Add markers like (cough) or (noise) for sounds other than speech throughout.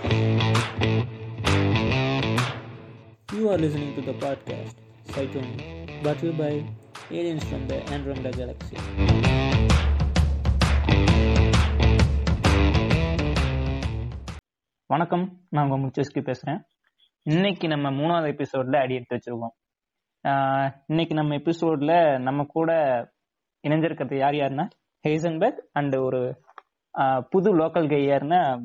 You are listening to the podcast Cyclone, brought to you by aliens from the Andromeda Galaxy. வணக்கம் நான் உங்கள் முச்சஸ்கி பேசுகிறேன். இன்னைக்கு நம்ம மூணாவது எபிசோடில் அடி எடுத்து வச்சுருக்கோம். இன்னைக்கு நம்ம எபிசோடில் நம்ம கூட இணைஞ்சிருக்கிறது யார் யாருன்னா ஹேசன்பர்க் அண்ட் ஒரு புது லோக்கல் கை யாருன்னா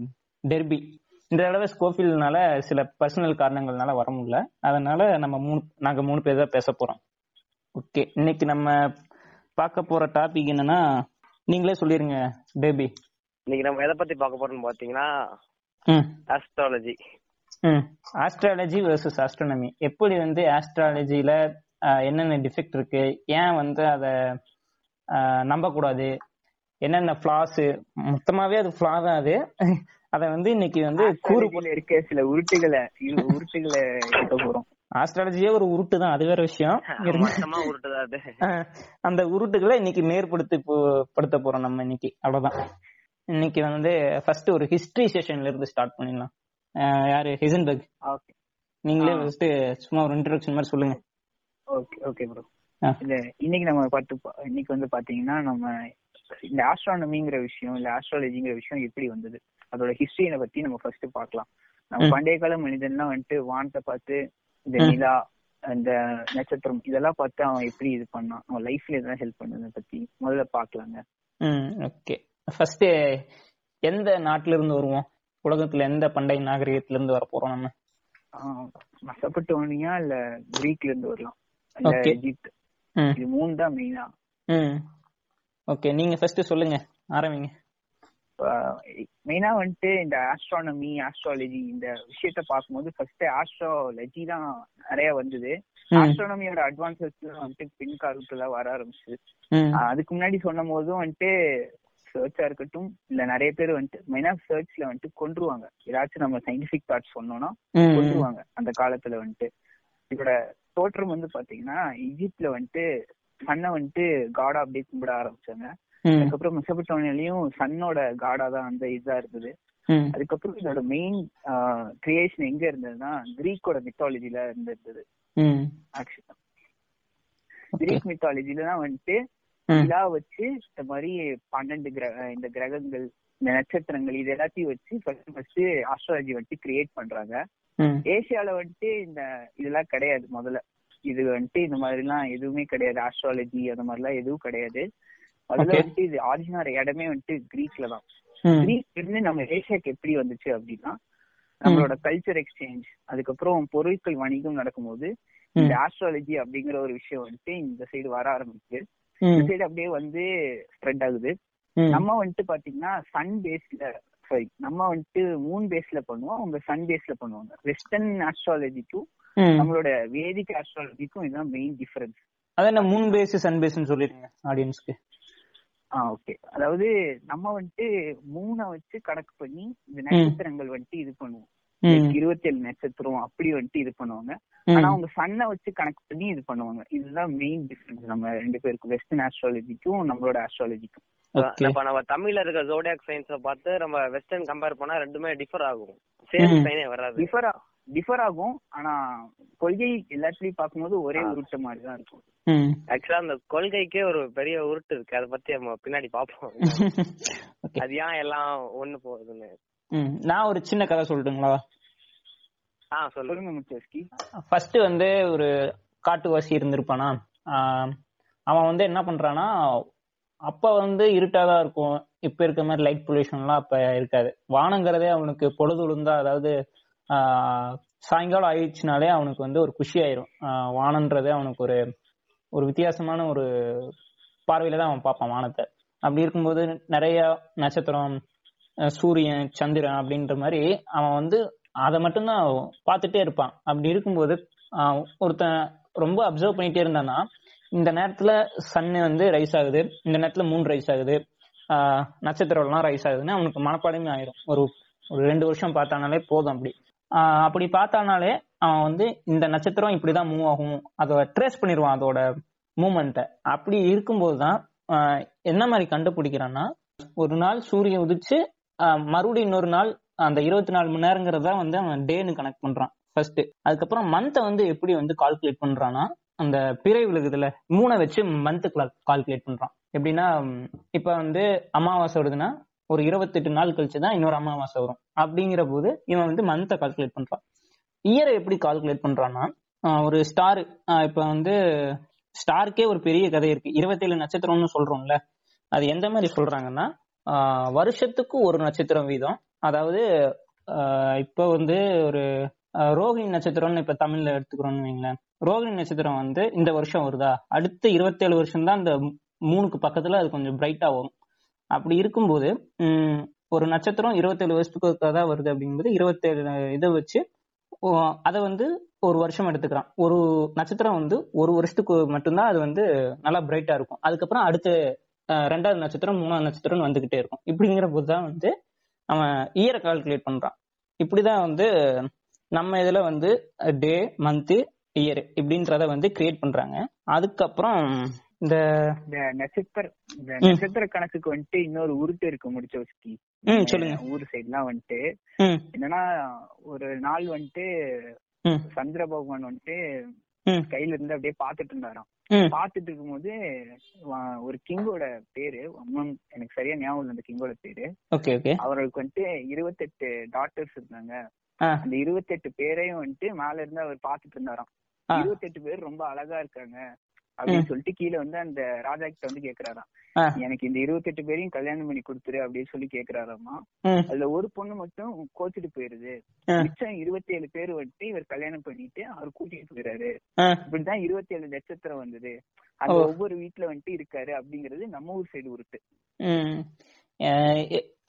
டெர்பி இந்த தடவை ஸ்கோஃபில்னால சில பர்சனல் காரணங்கள்னால வர முடியல. அதனால நம்ம மூணு நாங்க மூணு பேர் தான் பேச போறோம். ஓகே இன்னைக்கு நம்ம பார்க்க போற டாபிக் என்னன்னா நீங்களே சொல்லிருங்க டெர்பி இன்னைக்கு நம்ம எதை பத்தி பார்க்க போறோம்னு பாத்தீங்கன்னா ஆஸ்ட்ராலஜி ஆஸ்ட்ராலஜி வெர்சஸ் ஆஸ்ட்ரோனமி எப்படி வந்து ஆஸ்ட்ராலஜில என்னென்ன டிஃபெக்ட் இருக்கு? ஏன் வந்து அதை நம்பக்கூடாது? என்னென்ன ஃபிளாஸ் மொத்தமாவே அது ஃபிளா தான் அது. அதை வந்து இன்னைக்கு வந்து கூறு கூறுபோல இருக்க சில உருட்டுகளை உருட்டுகளை எடுக்க போறோம். ஆஸ்ட்ராலஜியே ஒரு உருட்டு தான் அது வேற விஷயம். இருங்க. மொத்தமா உருட்டுதா அது. அந்த உருட்டுகளை இன்னைக்கு நேர்படுத்தி போ- படுத்த போறோம் நம்ம இன்னைக்கு. அவ்வளவுதான். இன்னைக்கு வந்து ஃபர்ஸ்ட் ஒரு ஹிஸ்டரி செஷன்ல இருந்து ஸ்டார்ட் பண்ணிடலாம். யாரு? ஹிசன்பர்க் நீங்களே. ஃபர்ஸ்ட் சும்மா ஒரு இன்ட்ரோடக்ஷன் மாதிரி சொல்லுங்க. Okay okay bro. இல்ல இன்னைக்கு நம்ம பார்த்து இன்னைக்கு வந்து பாத்தீங்கன்னா நம்ம இந்த ஆஸ்ட்ரானமிங்கிற விஷயம் இல்ல ஆஸ்ட்ராலஜிங்கிற விஷயம் எப்படி வந்தது? அதோட ஹிஸ்டரியை பத்தி நம்ம ஃபர்ஸ்ட் பார்க்கலாம். நம்ம. பண்டைய கால மனிதன்லாம் வந்துட்டு வானத்தை பார்த்து இந்த. நிலா அந்த நட்சத்திரம் இதெல்லாம் பார்த்து அவன் எப்படி இது பண்ணான்? அவன் லைஃப்ல எதனா ஹெல்ப் பண்ணதை பத்தி முதல்ல பாக்கலாங்க ஓகே ஃபர்ஸ்ட் எந்த நாட்டுல இருந்து வருவோம்? உலகத்துல எந்த பண்டைய நாகரிகத்துல இருந்து வர போறோம் நம்ம? மசப்பட்டோனியா இல்ல கிரீக்ல இருந்து வரலாம்? இல்ல ம். இது மூணு தான் மெயினா ஓகே நீங்க ஃபர்ஸ்ட் சொல்லுங்க. ஆரம்பிங்க. மெயினா வந்துட்டு இந்த ஆஸ்ட்ரானமி ஆஸ்ட்ராலஜி இந்த விஷயத்த பார்க்கும்போது ஃபர்ஸ்ட் ஆஸ்ட்ராலஜி தான் நிறைய வந்தது. ஆஸ்ட்ரானமியோட அட்வான்சஸ் வந்துட்டு பின் காலத்துல வர ஆரம்பிச்சு அதுக்கு முன்னாடி சொன்ன போதும் வந்துட்டு சர்ச்சா இருக்கட்டும் இல்ல நிறைய பேர் வந்துட்டு மெயினா சர்ச்ல வந்துட்டு கொன்றுவாங்க. ஏதாச்சும் நம்ம சயின்டிபிக் தாட் சொன்னோம்னா கொன்றுவாங்க அந்த காலத்துல வந்துட்டு. இதோட தோற்றம் வந்து பாத்தீங்கன்னா ஈஜிப்ட்ல வந்துட்டு சன்னை வந்துட்டு காடா அப்படியே கும்பிட ஆரம்பிச்சாங்க. அதுக்கப்புறம் மெசபட்டோனியாலையும் சன்னோட காடா தான் அந்த இதா இருந்தது. அதுக்கப்புறம் இதோட மெயின் கிரியேஷன் எங்க இருந்ததுன்னா கிரீக்கோட மித்தாலஜில இருந்தது. ம், ஆக்சுவலா. கிரீக் மித்தாலஜில தான் வந்துட்டு நிலா வச்சு இந்த மாதிரி பன்னெண்டு கிரக இந்த கிரகங்கள் இந்த நட்சத்திரங்கள் இது எல்லாத்தையும் வச்சு ஃபர்ஸ்ட் ஃபர்ஸ்ட் ஆஸ்ட்ராலஜி வந்துட்டு கிரியேட் பண்றாங்க. ஏசியால வந்துட்டு இந்த இதெல்லாம் கிடையாது முதல்ல. இது வந்துட்டு இந்த மாதிரி எல்லாம் எதுவுமே கிடையாது. ஆஸ்ட்ராலஜி அந்த மாதிரி எல்லாம் எதுவும் கிடையாது. Okay. வந்துட்டு இது ஆரிஜினல் இடமே வந்துட்டு கிரீக்ல தான். கிரீக் இருந்து நம்ம ஏசியாக்கு எப்படி வந்துச்சு அப்படின்னா நம்மளோட கல்ச்சர் எக்ஸ்சேஞ்ச் அதுக்கப்புறம் பொருட்கள் வணிகம் நடக்கும்போது இந்த ஆஸ்ட்ராலஜி அப்படிங்கிற ஒரு விஷயம் வந்துட்டு இந்த சைடு வர ஆரம்பிச்சு இந்த சைடு அப்படியே வந்து ஸ்ப்ரெட் ஆகுது. நம்ம வந்துட்டு பாத்தீங்கன்னா சன் பேஸ்ல சாரி நம்ம வந்துட்டு மூன் பேஸ்ல பண்ணுவோம் அவங்க சன் பேஸ்ல பண்ணுவாங்க. வெஸ்டர்ன் ஆஸ்ட்ராலஜிக்கும். நம்மளோட வேதிக் ஆஸ்ட்ராலஜிக்கும் இதுதான் மெயின் டிஃபரன்ஸ் அது என்ன மூன் பேஸ் சன் பேஸ்னு சொல்லிருங்க ஆடியன்ஸ்க்கு ஓகே அதாவது நம்ம வந்துட்டு மூணை வச்சு கணக்கு பண்ணி இந்த நட்சத்திரங்கள் வந்துட்டு இது பண்ணுவோம். இருபத்தி ஏழு நட்சத்திரம் அப்படி வந்துட்டு இது பண்ணுவாங்க. ஆனா அவங்க சன்னை வச்சு கணக்கு பண்ணி இது பண்ணுவாங்க. இதுதான் மெயின் டிஃபரன்ஸ் நம்ம ரெண்டு பேருக்கும் வெஸ்டர்ன் ஆஸ்ட்ராலஜிக்கும் நம்மளோட ஆஸ்ட்ராலஜிக்கும் Okay. இப்ப நம்ம தமிழ்ல இருக்க ஜோடியாக் சயின்ஸ பார்த்து நம்ம வெஸ்டர்ன் கம்பேர் பண்ணா ரெண்டுமே டிஃபர் ஆகும். சேம். சைனே வராது. டிஃபர் டிஃபர் ஆகும். ஆனா கொள்கை எல்லாத்துலயும் பார்க்கும்போது ஒரே. உருட்ட மாதிரி தான் இருக்கும். ம். ஆக்சுவலா அந்த கொள்கைக்கே ஒரு பெரிய உருட்டு இருக்கு. அதை பத்தி நம்ம பின்னாடி பாப்போம். (laughs) அது ஏன் எல்லாம் ஒண்ணு போகுதுன்னு. ம், நான் ஒரு சின்ன கதை சொல்லட்டுங்களா? ஆ சொல்லுங்க. முச்சஸ்கி ஃபர்ஸ்ட் வந்து ஒரு காட்டுவாசி இருந்திருப்பானா? ஆஹ் அவன் வந்து என்ன பண்றானா அப்ப வந்து இருட்டாதான் இருக்கும். இப்ப இருக்க மாதிரி லைட் பொல்யூஷன்லாம் அப்ப இருக்காது. வானங்கிறதே அவனுக்கு பொழுது விழுந்தா அதாவது ஆஹ் சாயங்காலம் ஆயிடுச்சுனாலே அவனுக்கு வந்து ஒரு குஷி ஆயிரும். வானன்றது வானன்றதே அவனுக்கு ஒரு ஒரு வித்தியாசமான ஒரு பார்வையில தான் அவன் பார்ப்பான் வானத்தை. அப்படி இருக்கும்போது நிறைய நட்சத்திரம் சூரியன் சந்திரன் அப்படின்ற மாதிரி அவன் வந்து அதை மட்டும்தான் பார்த்துட்டே இருப்பான். அப்படி இருக்கும்போது ஒருத்தன் ரொம்ப அப்சர்வ் பண்ணிட்டே இருந்தான்னா இந்த நேரத்துல சன்னு வந்து ரைஸ் ஆகுது இந்த நேரத்துல மூணு ரைஸ் ஆகுது ஆஹ் நட்சத்திரம் எல்லாம் ரைஸ் ஆகுதுன்னு அவனுக்கு மனப்பாடமே ஆயிரும். ஒரு ஒரு ரெண்டு வருஷம் பார்த்தானாலே போதும் அப்படி. அப்படி பார்த்தானாலே அவன் வந்து இந்த நட்சத்திரம் இப்படிதான் மூவ் ஆகும். அதை ட்ரேஸ் பண்ணிடுவான் அதோட மூமெண்ட்டை அப்படி இருக்கும்போது தான் ஆஹ் என்ன மாதிரி கண்டுபிடிக்கிறான்னா ஒரு நாள் சூரியன் உதிச்சு மறுபடியும் இன்னொரு நாள் அந்த இருபத்தி நாலு மணி நேரங்கிறத வந்து அவன் டேன்னு கனெக்ட் பண்றான். ஃபர்ஸ்ட் அதுக்கப்புறம் மந்த்தை வந்து எப்படி வந்து கால்குலேட் பண்றான்னா அந்த பிறை விழுகுதுல மூணை வச்சு மந்த்து கால்குலேட் பண்றான். எப்படின்னா இப்ப வந்து அமாவாசை வருதுன்னா ஒரு இருபத்தெட்டு நாள் கழிச்சு தான் இன்னொரு அமாவாசை வரும். அப்படிங்கிற போது இவன் வந்து மந்த்தை கால்குலேட் பண்றான். இயரை எப்படி கால்குலேட் பண்றான்னா ஒரு ஸ்டார் இப்ப வந்து ஸ்டாருக்கே ஒரு பெரிய கதை இருக்கு. இருபத்தேழு நட்சத்திரம்னு சொல்றோம்ல. அது எந்த மாதிரி சொல்றாங்கன்னா வருஷத்துக்கு ஒரு நட்சத்திரம் வீதம். அதாவது இப்ப வந்து ஒரு ஆஹ் ரோகிணி நட்சத்திரம்னு இப்ப தமிழ்ல எடுத்துக்கிறோம்னு வைங்களேன். ரோகிணி நட்சத்திரம் வந்து இந்த வருஷம் வருதா? அடுத்த இருபத்தேழு வருஷம் தான் இந்த மூணுக்கு பக்கத்துல அது கொஞ்சம் பிரைட்டா வரும். அப்படி இருக்கும்போது உம், ஒரு நட்சத்திரம் இருபத்தேழு வருஷத்துக்கு தான் வருது அப்படிங்கும்போது இருபத்தேழு இதை வச்சு அதை வந்து ஒரு வருஷம் எடுத்துக்கிறான். ஒரு நட்சத்திரம் வந்து ஒரு வருஷத்துக்கு மட்டும்தான் அது வந்து நல்லா பிரைட்டா இருக்கும். அதுக்கப்புறம் அடுத்த ரெண்டாவது நட்சத்திரம் மூணாவது நட்சத்திரம் வந்துகிட்டே இருக்கும். இப்படிங்கிற போது தான் வந்து அவன் இயரை கால்குலேட் பண்றான். இப்படிதான் வந்து நம்ம இதுல வந்து டே மந்த் இயர் இப்படின்றத வந்து கிரியேட் பண்றாங்க. அதுக்கப்புறம் இந்த நட்சத்திர. நட்சத்திர கணக்குக்கு வந்துட்டு இன்னொரு உருட்டு இருக்கு முடிச்ச வச்சுக்கி ம் சொல்லுங்க. ஊர் சைட்லாம் வந்துட்டு என்னன்னா ஒரு நாள் வந்துட்டு சந்திர பகவான் வந்துட்டு கையில இருந்து அப்படியே பாத்துட்டு இருந்தாராம். பாத்துட்டு இருக்கும்போது வா- ஒரு கிங்கோட பேரு எனக்கு சரியா ஞாபகம் இல்லை அந்த கிங்கோட பேரு. அவருக்கு வந்துட்டு இருபத்தெட்டு டாட்டர்ஸ் இருந்தாங்க. அந்த இருபத்தெட்டு பேரையும் வந்துட்டு மேல இருந்து அவர் பாத்துட்டு இருந்தாராம். இருபத்தெட்டு பேர் ரொம்ப அழகா இருக்காங்க. அப்படின்னு சொல்லிட்டு கீழே வந்து அந்த ராஜா கிட்ட வந்து கேக்குறாராம். எனக்கு இந்த இருபத்தெட்டு பேரையும் கல்யாணம் பண்ணி கொடுத்துரு அப்படின்னு சொல்லி கேக்குறாராமா அதுல ஒரு பொண்ணு மட்டும் கோச்சிட்டு போயிருது. மிச்சம் இருபத்தேழு பேர் வந்துட்டு இவர் கல்யாணம் பண்ணிட்டு அவர் கூட்டிட்டு போயிறாரு. ஆ. இப்படிதான் இருபத்தேழு நட்சத்திரம் வந்தது. அது. ஒவ்வொரு வீட்டுல வந்துட்டு இருக்காரு அப்படிங்கறது நம்ம ஊர் சைடு உருட்டு.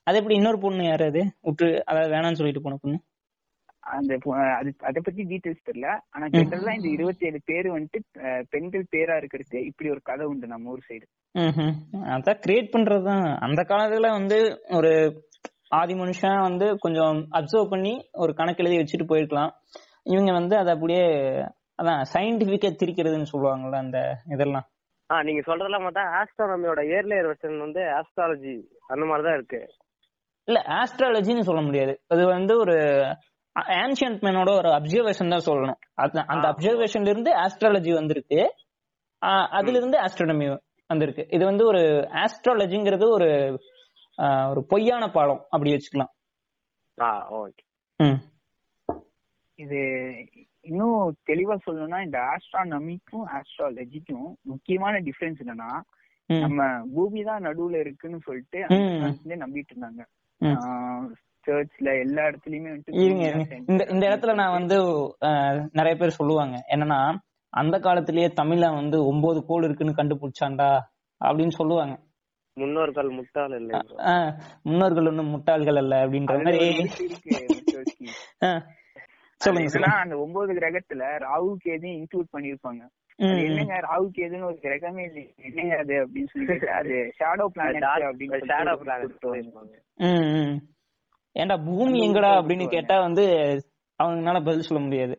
அது எப்படி இன்னொரு பொண்ணு யாரு அது? விட்டு அதாவது வேணாம்னு சொல்லிட்டு போன பொண்ணு? அந்த அது அத பத்தி டீடைல்ஸ் தெரியல. ஆனா ஜென்ரலா இந்த இருபத்தேழு பேர் வந்துட்டு பெண்கள் பேரா இருக்கிறது இப்படி ஒரு கதை உண்டு நம்ம ஊர் சைடு. அதான் கிரியேட் பண்றதுதான் அந்த காலத்துல வந்து ஒரு ஆதி மனுஷன் வந்து கொஞ்சம் அப்சர்வ் பண்ணி ஒரு கணக்கு எழுதி வச்சுட்டு போயிருக்கலாம். இவங்க வந்து அதை அப்படியே அதான் சயின்டிபிக்கா திரிக்கிறதுன்னு சொல்லுவாங்கல்ல அந்த இதெல்லாம். ஆ நீங்க சொல்றதெல்லாம் பார்த்தா ஆஸ்ட்ரானமியோட இயர்லியர் வெர்ஷன் வந்து ஆஸ்ட்ராலஜி அந்த மாதிரி தான் இருக்கு. இல்ல ஆஸ்ட்ராலஜின்னு சொல்ல முடியாது. அது வந்து ஒரு ஆன்சியன்ட் மேனோட ஒரு அப்சர்வேஷன் தான் சொல்லணும். அந்த. அப்சர்வேஷன்ல இருந்து ஆஸ்ட்ராலஜி வந்திருக்கு. அதுல இருந்து ஆஸ்ட்ரானமி வந்திருக்கு. இது வந்து ஒரு ஆஸ்ட்ராலஜிங்கிறது ஒரு ஒரு பொய்யான பாடம். அப்படி வச்சுக்கலாம். இது இன்னும் தெளிவா சொல்லணும்னா இந்த ஆஸ்ட்ரானமிக்கும் ஆஸ்ட்ராலஜிக்கும் முக்கியமான டிஃபரன்ஸ் என்னன்னா நம்ம பூமி தான் நடுவுல இருக்குன்னு சொல்லிட்டு நம்பிட்டு இருந்தாங்க. சர்ச்ல எல்லா இடத்துலயுமே இந்த இந்த இடத்துல நான் வந்து ஆஹ், நிறைய பேர் சொல்லுவாங்க. என்னன்னா அந்த காலத்திலேயே தமிழ்ல வந்து ஒன்பது கோள் இருக்குன்னு கண்டுபிடிச்சான்டா அப்படின்னு சொல்லுவாங்க. முன்னோர்கள் முட்டாள் இல்லை முன்னோர்கள் ஒன்றும் முட்டாள்கள் அல்ல அப்படின்ற மாதிரி. சொல்லுங்க அந்த ஒன்பது கிரகத்துல ராகு கேது இன்க்ளூட் பண்ணிருப்பாங்க. என்னங்க ராகு கேதுன்னு ஒரு கிரகமே இல்லையே என்னங்க அது அப்படின்னு சொல்லிட்டு அது ஷேடோ பிளானட் அப்படின்னு shadow சொல்லிட்டு ஏன்டா பூமி எங்கடா அப்படின்னு கேட்டா வந்து அவங்கனால பதில் சொல்ல முடியாது.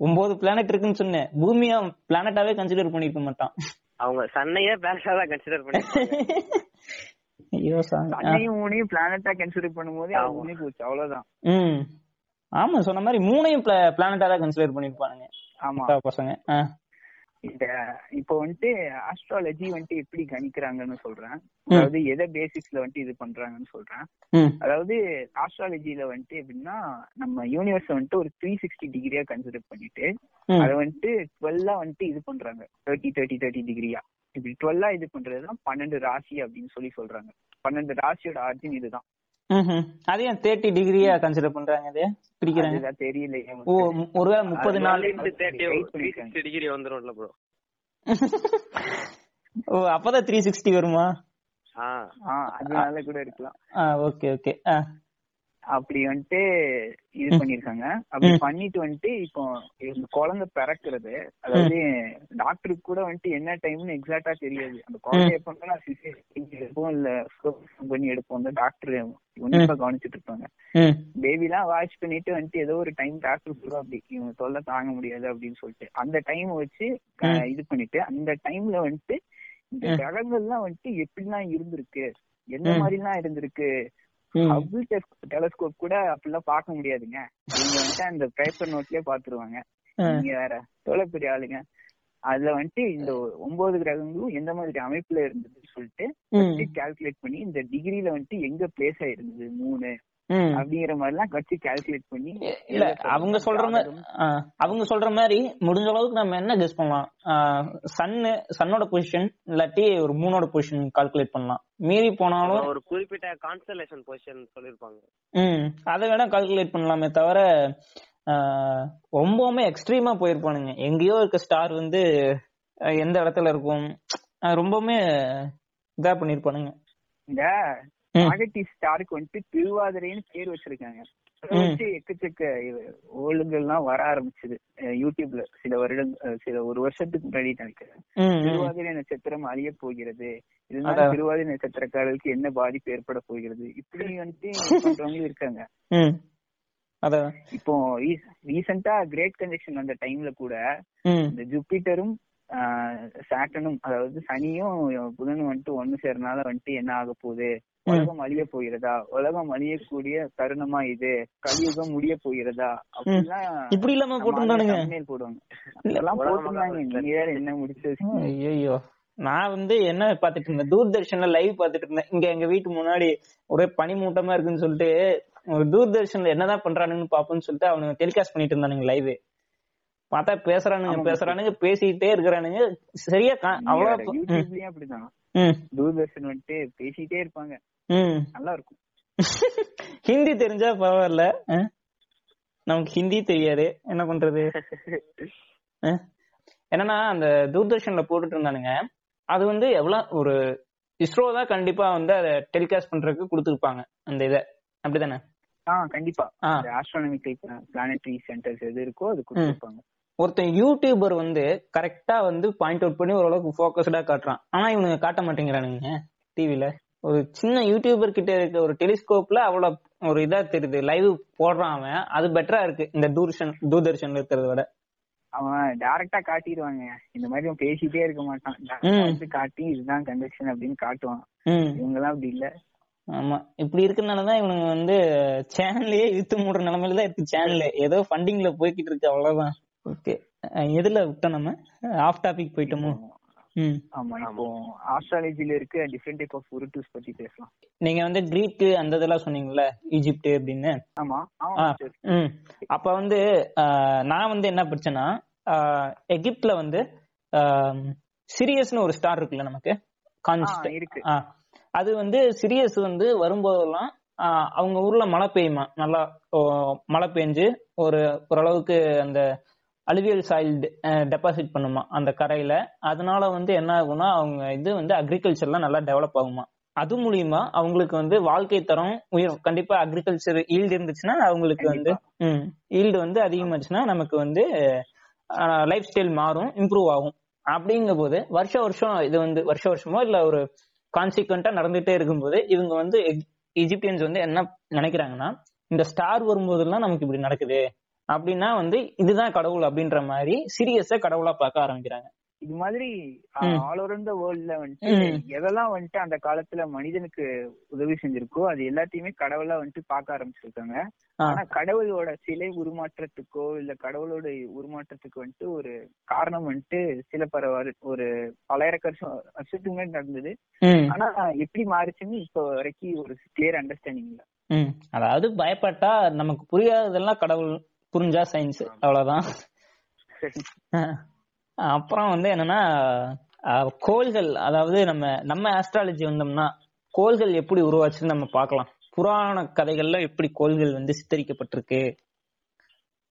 ஒன்பது பிளானட் இருக்குன்னு சொன்னேன். பூமியா பிளானட்டாவே கன்சிடர் பண்ணிருக்க மாட்டான். அவங்க சன்னையே தான் கன்சிடர் பண்ணிருக்காங்க (laughs) ஐயோ. அன்னையும் மூணையும் பிளானட்டா கன்சிடர் பண்ணும்போது. முடிஞ்சு போச்சு அவ்வளவுதான். ம். ஆமா சொன்ன மாதிரி மூணையும் பிளானட்டா தான் கன்சிடர் பண்ணிருப்பானுங்க. ஆமா. பசங்க. இந்த இப்போ வந்துட்டு ஆஸ்ட்ராலஜி வந்துட்டு எப்படி கணிக்கிறாங்கன்னு சொல்றேன். அதாவது எதை பேசிக்ஸ்ல வந்துட்டு இது பண்றாங்கன்னு சொல்றேன். அதாவது ஆஸ்ட்ராலஜில வந்துட்டு எப்படின்னா நம்ம யூனிவர்ஸ் வந்துட்டு ஒரு த்ரீ சிக்ஸ்டி டிகிரியா கன்சிடர் பண்ணிட்டு. அதை வந்துட்டு டுவெல்லா வந்துட்டு இது பண்றாங்க. தேர்ட்டி தேர்ட்டி தேர்ட்டி டிகிரியா இப்படி டுவெல்லா இது பண்றதுதான் பன்னெண்டு ராசி அப்படின்னு சொல்லி சொல்றாங்க. பன்னெண்டு ராசியோட ஆர்ஜின் இதுதான். அது ஏன் தேர்ட்டி டிகிரியா கன்சிடர் பண்றாங்க இது? பிரிக்கிறாங்க தெரியலையே ஓ ஒருவேளை முப்பது அது நாள் டிகிரி வந்துரும்ல ப்ரோ ஓ அப்பதான் த்ரீ சிக்ஸ்டி வருமா? ஆ ஆ அதனால கூட இருக்கலாம். ஆ ஓகே ஓகே ஆ. அப்படி வந்துட்டு இது பண்ணிருக்காங்க அப்படி பண்ணிட்டு வந்துட்டு இப்போ குழந்தை பிறக்கிறது அதாவது டாக்டருக்கு கூட வந்துட்டு என்ன டைம்னு எக்ஸாக்டா தெரியாது. அந்த குழந்தை எப்போ எடுப்போம் இல்ல பண்ணி எடுப்போம். டாக்டர் உன்னிப்பா கவனிச்சிட்டு இருப்பாங்க. பேபி எல்லாம் வாட்ச் பண்ணிட்டு வந்துட்டு ஏதோ ஒரு டைம் டாக்டர் சொல்லுவா அப்படி இவங்க தொல்லை தாங்க முடியாது அப்படின்னு சொல்லிட்டு அந்த டைம் வச்சு இது பண்ணிட்டு அந்த டைம்ல வந்துட்டு இந்த. கிரகங்கள்லாம் வந்துட்டு எப்படிலாம் இருந்திருக்கு? எந்த. மாதிரிலாம் இருந்திருக்கு. ஹபிள் டெலஸ்கோப் கூட அப்படிலாம் பார்க்க முடியாதுங்க இவங்க வந்துட்டு அந்த பேப்பர் நோட்லயே பாத்துருவாங்க. நீங்க வேற எவ்வளவு பெரிய ஆளுங்க அதுல வந்துட்டு இந்த ஒன்பது கிரகங்களும் எந்த மாதிரி அமைப்புல இருந்ததுன்னு சொல்லிட்டு. கால்குலேட் பண்ணி இந்த டிகிரில வந்துட்டு எங்க பிளேஸ் ஆயிருந்தது மூணு. அப்படிங்கிற மாதிரி எல்லாம் வச்சு கால்குலேட் பண்ணி இல்ல அவங்க சொல்ற மாதிரி அவங்க சொல்ற மாதிரி முடிஞ்ச அளவுக்கு நம்ம என்ன கெஸ் பண்ணலாம்? சன்னு சன்னோட பொசிஷன் இல்லாட்டி ஒரு மூணோட பொசிஷன் கால்குலேட் பண்ணலாம். மீறி போனாலும் ஒரு குறிப்பிட்ட கான்ஸ்டலேஷன் பொசிஷன் சொல்லிருப்பாங்க ம் அதை வேணா கால்குலேட் பண்ணலாமே தவிர ரொம்பவுமே எக்ஸ்ட்ரீமா போயிருப்பானுங்க. எங்கேயோ இருக்க ஸ்டார் வந்து எந்த இடத்துல இருக்கும்? ரொம்பவுமே இதா பண்ணிருப்பானுங்க இந்த. நாகட்டி ஸ்டாருக்கு வந்துட்டு திருவாதிரைன்னு பேர் வச்சிருக்காங்க. வச்சு எக்கச்சக்க ஓலுகள்லாம் வர ஆரம்பிச்சது. யூடியூப்ல. சில வருடம் சில ஒரு வருஷத்துக்கு முன்னாடி நினைக்கிறேன். திருவாதிரை நட்சத்திரம் அழிய போகிறது. இதனால. திருவாதிரை நட்சத்திரக்காரர்களுக்கு என்ன பாதிப்பு ஏற்பட போகிறது? இப்படி வந்துட்டு பண்றவங்க இருக்காங்க. இப்போ ரீசெண்டா கிரேட் கன்ஜெக்ஷன் வந்த டைம்ல கூட இந்த ஜூபிட்டரும் சாட்டனும் அதாவது சனியும் புதனும் வந்துட்டு ஒண்ணு சேர்றனால வந்துட்டு என்ன ஆக போகுது? உலகம் அழிய போகிறதா? உலகம் அழியக்கூடிய தருணமா இது? கலியுகம் முடிய போகிறதா? அப்படிலாம் இப்படி இல்லாம போட்டிருந்தானுங்க. போடுவாங்க. நீங்க வேற என்ன முடிச்சு ஐயோ நான் வந்து என்ன பாத்துட்டு இருந்தேன்? தூர்தர்ஷன்ல லைவ் பாத்துட்டு இருந்தேன். இங்க எங்க வீட்டு முன்னாடி ஒரே பனி மூட்டமா இருக்குன்னு சொல்லிட்டு தூர்தர்ஷன்ல என்னதான் பண்றானுங்கன்னு பாப்போம்னு சொல்லிட்டு அவனுங்க டெலிகாஸ்ட் பண்ணிட்டு இருந்தானுங்க லைவ் பார்த்தா பேசுறானுங்க. பேசுறானுங்க பேசிக்கிட்டே இருக்கிறானுங்க. சரியா அவ்வளவு அப்படிதான். தூர்தர்ஷன் வந்துட்டு பேசிட்டே இருப்பாங்க. நல்லா இருக்கும் (laughs) ஹிந்தி தெரிஞ்சா பரவாயில்ல? நமக்கு ஹிந்தி தெரியாது. என்ன பண்றது? (laughs) என்னன்னா அந்த தூர்தர்ஷன்ல போட்டுட்டு இருந்தானுங்க. அது வந்து எவ்வளவு ஒரு இஸ்ரோ தான் கண்டிப்பா வந்து அதை டெலிகாஸ்ட் பண்றதுக்கு கொடுத்துருப்பாங்க அந்த இதை. அப்படிதானே? ஆ கண்டிப்பா. ஆஸ்ட்ரானமிக்கல் பிளானட்டரி சென்டர்ஸ் எது இருக்கோ அது கொடுத்துருப்பாங்க. ஒருத்தன் யூடியூபர் வந்து கரெக்டா வந்து பாயிண்ட் அவுட் பண்ணி ஓரளவுக்கு ஃபோக்கஸ்டா காட்டுறான். ஆனா இவனுங்க காட்ட மாட்டேங்கிறானுங்க டிவில ஒரு சின்ன யூடியூபர் கிட்ட இருக்க ஒரு டெலிஸ்கோப்ல அவ்வளவு ஒரு இதா தெரியுது. லைவ் போடுறான் அவன். அது பெட்டரா இருக்கு. இந்த தூர்ஷன் தூர்தர்ஷன்ல இருக்கிறத விட. அவன் டைரக்டா காட்டிடுவாங்க இந்த மாதிரி அவன் பேசிட்டே இருக்க மாட்டான். காட்டி இதுதான் கன்வெக்ஷன் அப்படின்னு காட்டுவான். ம். இவங்க எல்லாம் அப்படி இல்ல. ஆமா. இப்படி இருக்கறனாலதான் இவனுங்க வந்து சேனல்லையே இழுத்து மூடுற நிலைமையில தான் இருக்கு சேனல் ஏதோ ஃபண்டிங்ல போய்கிட்டு இருக்கு அவ்வளவுதான். ஓகே. எதுல விட்டோம் நம்ம? ஆஃப் டாபிக் போயிட்டோமோ? ம். ஆமா இப்போ ஆஸ்ட்ராலஜில இருக்க டிஃப்ரெண்ட் டைப் ஆஃப் உருட்டூஸ் பத்தி பேசலாம். நீங்க வந்து கிரீக் அந்த இதெல்லாம் சொன்னீங்கல்ல ஈஜிப்ட் அப்படின்னு? ஆமா அப்ப வந்து ஆஹ், நான் வந்து என்ன படிச்சேன்னா ஆஹ், எகிப்துல வந்து சிரியஸ்னு ஒரு ஸ்டார் இருக்குல்ல நமக்கு? கான்ஸ்ட் இருக்கு. ஆ அது வந்து சிரியஸ் வந்து வரும்போதெல்லாம் அவங்க ஊர்ல மழை பெய்யுமா? நல்லா ஓ, மழை பெஞ்சு ஒரு ஓரளவுக்கு அந்த அலுவியல் சாயில் டெபாசிட் பண்ணுமா அந்த கரையில. அதனால வந்து என்ன ஆகும்னா அவங்க இது வந்து அக்ரிகல்ச்சர்லாம் நல்லா டெவலப் ஆகுமா. அது மூலியமா அவங்களுக்கு வந்து வாழ்க்கை தரம் உயரும். கண்டிப்பா அக்ரிகல்ச்சர் ஈல்டு இருந்துச்சுன்னா அவங்களுக்கு வந்து ம் ஈல்டு வந்து அதிகமாச்சுன்னா நமக்கு வந்து லைஃப் ஸ்டைல் மாறும் இம்ப்ரூவ் ஆகும். அப்படிங்கும் போது வருஷ வருஷம் இது வந்து வருஷ வருஷமோ இல்ல ஒரு கான்சிக்வெண்டா நடந்துட்டே இருக்கும்போது இவங்க வந்து எஜிப்தியன்ஸ் வந்து என்ன நினைக்கிறாங்கன்னா இந்த ஸ்டார் வரும்போதெல்லாம் நமக்கு இப்படி நடக்குது. அப்படின்னா வந்து இதுதான் கடவுள் அப்படின்ற மாதிரி சீரியஸா கடவுளா பார்க்க ஆரம்பிக்கிறாங்க இது மாதிரி. ஆல் ஓவர் த வேர்ல்ட்ல வந்துட்டு. எதெல்லாம் வந்துட்டு அந்த காலத்துல மனிதனுக்கு உதவி செஞ்சிருக்கோ அது எல்லாத்தையுமே கடவுளா வந்துட்டு பார்க்க ஆரம்பிச்சிருக்காங்க. ஆனா கடவுளோட சிலை உருமாற்றத்துக்கோ இல்ல கடவுளோட உருமாற்றத்துக்கு வந்துட்டு ஒரு காரணம் வந்துட்டு சில பல ஒரு பலாயிரக்க வருஷம் வருஷத்துக்கு முன்னாடி நடந்தது ஆனா எப்படி மாறுச்சுன்னு இப்போ வரைக்கும் ஒரு கிளியர் அண்டர்ஸ்டாண்டிங் இல்ல. அதாவது பயப்பட்டா நமக்கு புரியாததெல்லாம் கடவுள் புரிஞ்சா சயின்ஸ் அவ்வளவுதான். அப்புறம் வந்து என்னன்னா கோள்கள் அதாவது நம்ம நம்ம ஆஸ்ட்ராலஜி வந்தோம்னா கோள்கள் எப்படி உருவாச்சுன்னு நம்ம பார்க்கலாம். புராண கதைகள்ல எப்படி கோள்கள் வந்து சித்தரிக்கப்பட்டிருக்கு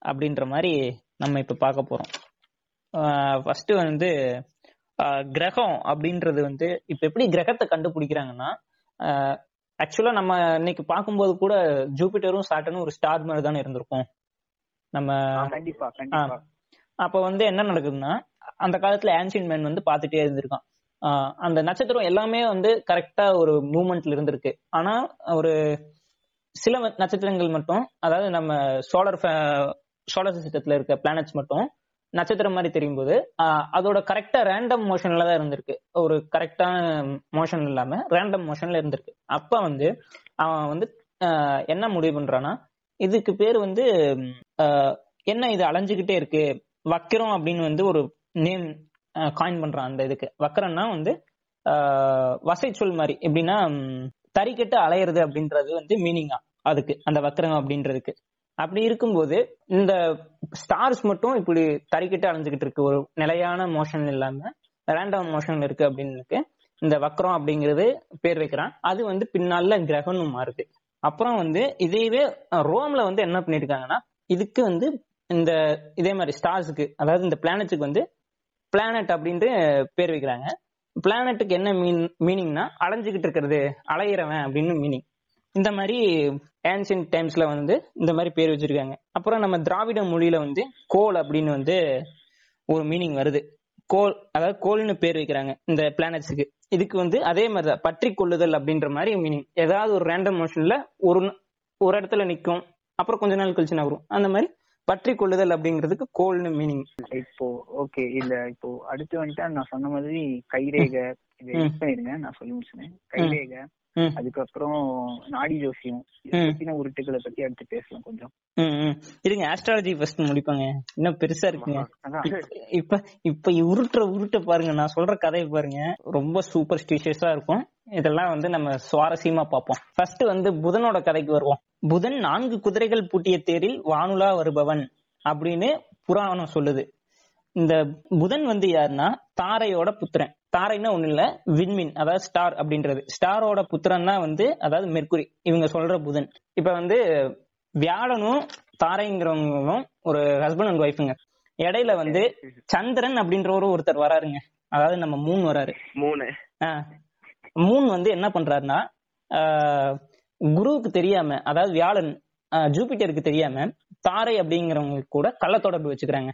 அப்படின்ற மாதிரி நம்ம இப்ப பார்க்க போறோம். ஃபர்ஸ்ட் வந்து கிரகம் அப்படின்றது வந்து இப்ப எப்படி கிரகத்தை கண்டுபிடிக்கிறாங்கன்னா ஆக்சுவலா நம்ம இன்னைக்கு பார்க்கும்போது கூட ஜூபிட்டரும் சாட்டனும் ஒரு ஸ்டார் மாதிரி தானே இருந்திருக்கும். நம்ம கண்டிப்பா கண்டிப்பா. அப்ப வந்து என்ன நடக்குதுன்னா அந்த காலத்துல ஆன்சியன் மேன் வந்து பார்த்துட்டே இருந்திருக்கான். அந்த நட்சத்திரம் எல்லாமே வந்து கரெக்டா ஒரு மூமெண்ட்ல இருந்திருக்கு. ஆனா ஒரு சில நட்சத்திரங்கள் மட்டும் அதாவது நம்ம சோலார் சோலார் சிஸ்டத்துல இருக்க பிளானட்ஸ் மட்டும் நட்சத்திரம் மாதிரி தெரியும் போது அதோட கரெக்டா ரேண்டம் மோஷன்ல தான் இருந்திருக்கு. ஒரு கரெக்டான மோஷன் இல்லாம ரேண்டம் மோஷன்ல இருந்திருக்கு. அப்ப வந்து அவன் வந்து என்ன முடிவு பண்றான்னா இதுக்கு பேர் வந்து என்ன இது அலைஞ்சுகிட்டே இருக்கு? வக்கிரம் அப்படின்னு வந்து ஒரு நேம் காயின் பண்றான் அந்த இதுக்கு. வக்கரம்னா வந்து வசை வசைச்சொல் மாதிரி. எப்படின்னா தறிக்கட்டு தறிக்கெட்டு அலையிறது அப்படின்றது வந்து மீனிங்கா அதுக்கு அந்த வக்கரம் அப்படின்றதுக்கு. அப்படி இருக்கும்போது இந்த ஸ்டார்ஸ் மட்டும் இப்படி தறிக்கிட்டு அலைஞ்சுக்கிட்டு இருக்கு. ஒரு நிலையான மோஷன் இல்லாம ரேண்டம் மோஷன் இருக்கு அப்படின்னு இருக்கு. இந்த வக்ரம் அப்படிங்கிறது பேர் வைக்கிறான். அது வந்து பின்னால கிரகணம் மாறுது. அப்புறம் வந்து இதையவே ரோம்ல வந்து என்ன பண்ணிருக்காங்கன்னா இதுக்கு வந்து இந்த இதே மாதிரி ஸ்டார்ஸுக்கு அதாவது இந்த பிளானட்ஸுக்கு வந்து பிளானட் அப்படின்ட்டு பேர் வைக்கிறாங்க. பிளானட்டுக்கு என்ன மீன் மீனிங்னா அலைஞ்சுக்கிட்டு இருக்கிறது அலையிறவன் அப்படின்னு மீனிங். இந்த மாதிரி ஏன்சியன்ட் டைம்ஸ்ல வந்து இந்த மாதிரி பேர் வச்சிருக்காங்க. அப்புறம் நம்ம திராவிட மொழியில வந்து கோல் அப்படின்னு வந்து ஒரு மீனிங் வருது. கோல் அதாவது கோல்னு பேர் வைக்கிறாங்க இந்த பிளானட்ஸுக்கு. இதுக்கு வந்து அதே மாதிரி தான் பற்றி கொள்ளுதல் அப்படின்ற மாதிரி மீனிங் ஏதாவது ஒரு ரேண்டம் மோஷன்ல ஒரு ஒரு இடத்துல நிக்கும் அப்புறம் கொஞ்ச நாள் கழிச்சு நகரும். அந்த மாதிரி பற்றி கொள்ளுதல் அப்படிங்கிறதுக்கு கோல்னு மீனிங் இப்போ ஓகே இல்ல இப்போ அடுத்து வந்துட்டு நான் சொன்ன மாதிரி கைரேகை இதை பண்ணிருங்க நான் சொல்லி முடிச்சேன் கைரேகை. அதுக்கப்புறம் நாடி ஜோசியம். பத்தின உருட்டுகளை பத்தி அடுத்து பேசலாம் கொஞ்சம். இருங்க ஆஸ்ட்ராலஜி ஃபர்ஸ்ட் முடிப்பாங்க. இன்னும் பெருசா இருக்குங்க. இப்ப இப்ப உருட்டுற உருட்ட பாருங்க. நான் சொல்ற கதையை பாருங்க. ரொம்ப சூப்பர் ஸ்டீஷியஸா இருக்கும். இதெல்லாம் வந்து நம்ம சுவாரஸ்யமா பார்ப்போம். ஃபர்ஸ்ட் வந்து புதனோட கதைக்கு வருவோம். புதன் நான்கு குதிரைகள் பூட்டிய தேரில் வானுலா வருபவன் அப்படின்னு புராணம் சொல்லுது. இந்த புதன் வந்து யாருன்னா தாரையோட புத்திரன். தாரைன்னா ஒண்ணு இல்ல விண்மீன் அதாவது ஸ்டார் அப்படின்றது. ஸ்டாரோட புத்திரன் தான் வந்து அதாவது மெர்க்குரி இவங்க சொல்ற புதன். இப்ப வந்து வியாழனும் தாரைங்கிறவங்களும் ஒரு ஹஸ்பண்ட் அண்ட் ஒய்ஃபுங்க இடையில வந்து சந்திரன் அப்படின்ற ஒரு ஒருத்தர் வராருங்க. அதாவது நம்ம மூன் வராரு. மூணு. ஆஹ் மூன் வந்து என்ன பண்றாருன்னா ஆஹ் குருவுக்கு தெரியாம அதாவது வியாழன் ஆஹ் ஜூபிட்டருக்கு தெரியாம தாரை அப்படிங்கிறவங்க கூட கள்ள தொடர்பு வச்சுக்கிறாங்க.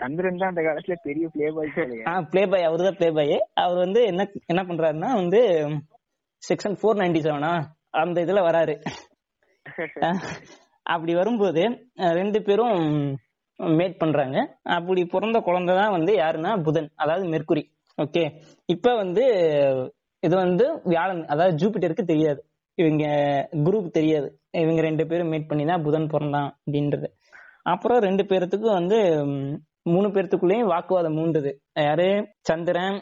சந்திரன் தான் அந்த காலத்துல பெரிய பிளே பாய் ஆஹ் பிளே பாய் அவர் தான் பிளே பாய் அவர் வந்து என்ன என்ன பண்றாருன்னா வந்து செக்ஷன் ஃபோர் நைன்டி செவனா அந்த இதுல வராரு. அப்படி வரும்போது ரெண்டு பேரும் மேட் பண்றாங்க. அப்படி பிறந்த குழந்தை தான் வந்து யாருன்னா புதன் அதாவது மெர்குரி. ஓகே. இப்ப வந்து இது வந்து வியாழன் அதாவது ஜூபிட்டருக்கு தெரியாது. இவங்க குரூப் தெரியாது. இவங்க ரெண்டு பேரும் மீட் பண்ணி தான் புதன் பிறந்தான் அப்படின்றது. அப்புறம் ரெண்டு பேர்த்துக்கும் வந்து மூணு பேர்த்துக்குள்ளேயும் வாக்குவாதம் மூண்டது. யாரு? சந்திரன்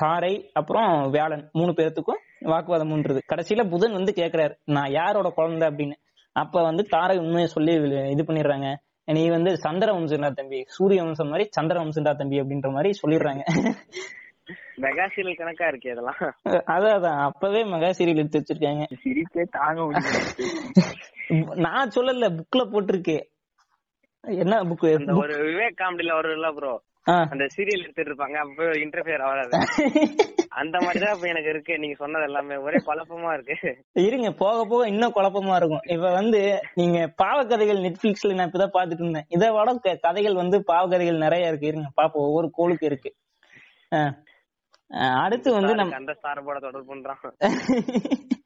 தாரை அப்புறம் வியாழன். மூணு பேர்த்துக்கும் வாக்குவாதம் மூன்றது கடைசியில புதன் வந்து கேக்குறாரு நான் யாரோட குழந்தை? அப்படின்னு. அப்ப வந்து தாரை உண்மையை சொல்லி இது பண்ணிடுறாங்க. நீ வந்து சந்திர வம்சம்டா தம்பி சூரிய வம்சம் மாதிரி சந்திர வம்சம்டா தம்பி அப்படின்ற மாதிரி சொல்லிடுறாங்க. மெகாசீரியல் கணக்கா இருக்கு இதெல்லாம். அதான் அதான் அப்பவே மெகா சீரியல் எடுத்து வச்சிருக்காங்க. நான் சொல்லல புக்ல போட்டிருக்கு. என்ன புக் அந்த ஒரு விவேக் காமெடில வரும்ல ப்ரோ அந்த சீரியல் எடுத்துட்டு இருப்பாங்க அப்ப இன்டர்ஃபியர் ஆகாது. (laughs) அந்த மாதிரிதான் இப்ப எனக்கு இருக்கு. நீங்க சொன்னது எல்லாமே ஒரே குழப்பமா இருக்கு. இருங்க போக போக இன்னும் குழப்பமா இருக்கும். இப்ப வந்து நீங்க பாவக்கதைகள் நெட்ஃபிளிக்ஸ்ல நான் இப்பதான் பாத்துட்டு இருந்தேன். இதை விட கதைகள் வந்து பாவக்கதைகள் நிறைய இருக்கு. இருங்க பாப்போம் ஒவ்வொரு கோளுக்கு இருக்கு. அடுத்து வந்து நம்ம அந்த ஸ்டார் போட தொடர்பு பண்றான். (laughs)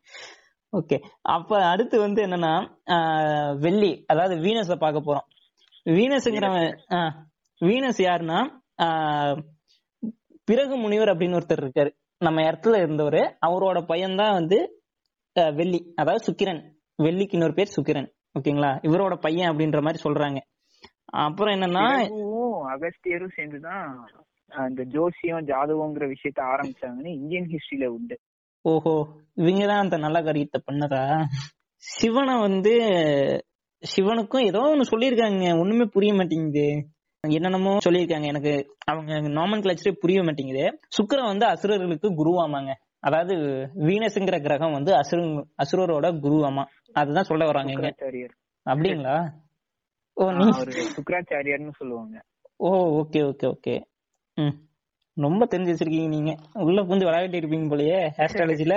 ஓகே. அப்ப அடுத்து வந்து என்னன்னா வெள்ளி அதாவது வீனஸ பார்க்க போறோம். வீனஸ்ங்கிறவன் வீனஸ் யாருன்னா பிறகு முனிவர் அப்படின்னு ஒருத்தர் இருக்காரு. நம்ம இடத்துல இருந்தவர். அவரோட பையன்தான் வந்து வெள்ளி. அதாவது சுக்கிரன். வெள்ளிக்கு இன்னொரு பேர் சுக்கிரன். ஓகேங்களா? இவரோட பையன் அப்படின்ற மாதிரி சொல்றாங்க. அப்புறம் என்னன்னா அகஸ்தியரும் சேர்ந்துதான் அந்த ஜோசியம் ஜாதகங்கிற விஷயத்த ஆரம்பிச்சாங்கன்னு இந்தியன் ஹிஸ்டரியில உண்டு. ஓஹோ. இவங்கதான் அந்த நல்ல காரியத்தை பண்ணதா? சிவனை வந்து சிவனுக்கும் ஏதோ ஒண்ணு சொல்லியிருக்காங்க. ஒண்ணுமே புரிய மாட்டேங்குது. என்னென்னமோ சொல்லியிருக்காங்க. எனக்கு அவங்க நாமன் கிளச்சரே புரிய மாட்டேங்குது. சுக்கிரன் வந்து அசுரர்களுக்கு குருவாமாங்க. அதாவது வீனஸ்ங்கிற கிரகம் வந்து அசுர அசுரரோட குருவாமா. அதுதான் சொல்ல வராங்க அப்படிங்களா? ஓ சுக்கராச்சாரியர்னு சொல்லுவாங்க. ஓ ஓகே ஓகே ஓகே. ம். ரொம்ப தெரிஞ்சு வச்சிருக்கீங்க நீங்க. உள்ள புந்து விளையாட்டு இருப்பீங்க போலயே ஆஸ்ட்ராலஜில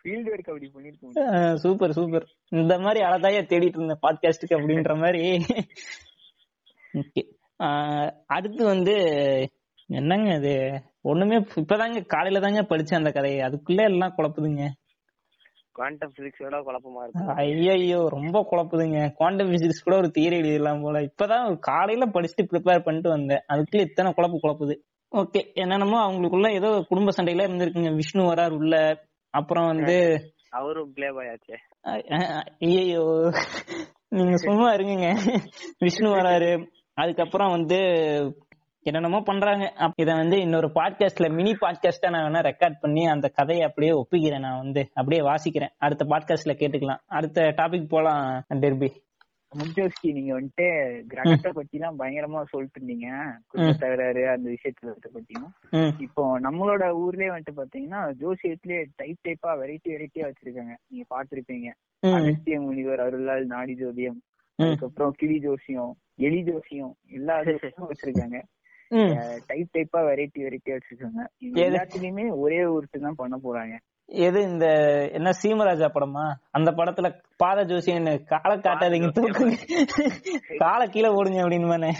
ஃபீல்டு ஒர்க் அப்படி பண்ணிருக்கோம் சூப்பர் சூப்பர் இந்த மாதிரி அழகாயா தேடிட்டு இருந்தேன் பாட்காஸ்டுக்கு அப்படின்ற மாதிரி. அடுத்து வந்து என்னங்க இது? ஒண்ணுமே இப்பதாங்க காலையில தாங்க படிச்சேன் அந்த கதையை. அதுக்குள்ள எல்லாம் குழப்புதுங்க. குவாண்டம் பிசிக்ஸோட குழப்பமா இருக்கு. ஐயோ ரொம்ப குழப்புதுங்க. குவாண்டம் பிசிக்ஸ் கூட ஒரு தியரி எழுதிடலாம் போல. இப்பதான் காலையில படிச்சுட்டு ப்ரிப்பேர் பண்ணிட்டு வந்தேன். அதுக்குள்ள இத்தனை குழப்பு குழப்புது. ஓகே என்னென்னமோ அவங்களுக்குள்ள ஏதோ குடும்ப சண்டையில இருந்திருக்குங்க. விஷ்ணு வரார் உள்ள. அப்புறம் வந்து அவரும் பிளே பாய் ஆச்சே. ஐயோ நீங்க சும்மா இருங்க விஷ்ணு வராரு. அதுக்கப்புறம் வந்து என்னென்னமோ பண்றாங்க. இத வந்து இன்னொரு பாட்காஸ்ட்ல மினி பாட்காஸ்டா நான் வேணா ரெக்கார்ட் பண்ணி அந்த கதையை அப்படியே ஒப்பிக்கிறேன் நான் வந்து. அப்படியே வாசிக்கிறேன். அடுத்த பாட்காஸ்ட்ல கேட்டுக்கலாம். அடுத்த டாபிக் போலாம் டெர்பி. முன்ஜோஸ்கி நீங்க வந்துட்டு கிரகத்தை பத்தி எல்லாம் பயங்கரமா சொல்லிட்டு இருந்தீங்க. குடும்ப தகராறு அந்த விஷயத்த பத்தியும். இப்போ நம்மளோட ஊர்லயே வந்துட்டு பாத்தீங்கன்னா ஜோசியத்திலேயே டைப் டைப்பா வெரைட்டி வெரைட்டியா வச்சிருக்காங்க. நீங்க பாத்திருப்பீங்க ம். அகஸ்திய முனிவர் அருளால் நாடி ஜோதியம் அதுக்கப்புறம் கிளி ஜோசியம் எலி ஜோசியம் எல்லா ஜோசியமும் வச்சிருக்காங்க. டைப் டைப்பா வெரைட்டி வெரைட்டியா வச்சிருக்காங்க? எல்லாத்துலயுமே ஒரே ஒருத்தர் தான் பண்ண போறாங்க. எது இந்த என்ன சீமராஜா படமா? அந்த படத்துல பாத ஜோசியன் காலை காட்டாதீங்க தூக்குங்க. காலை கீழே போடுங்க அப்படின்னு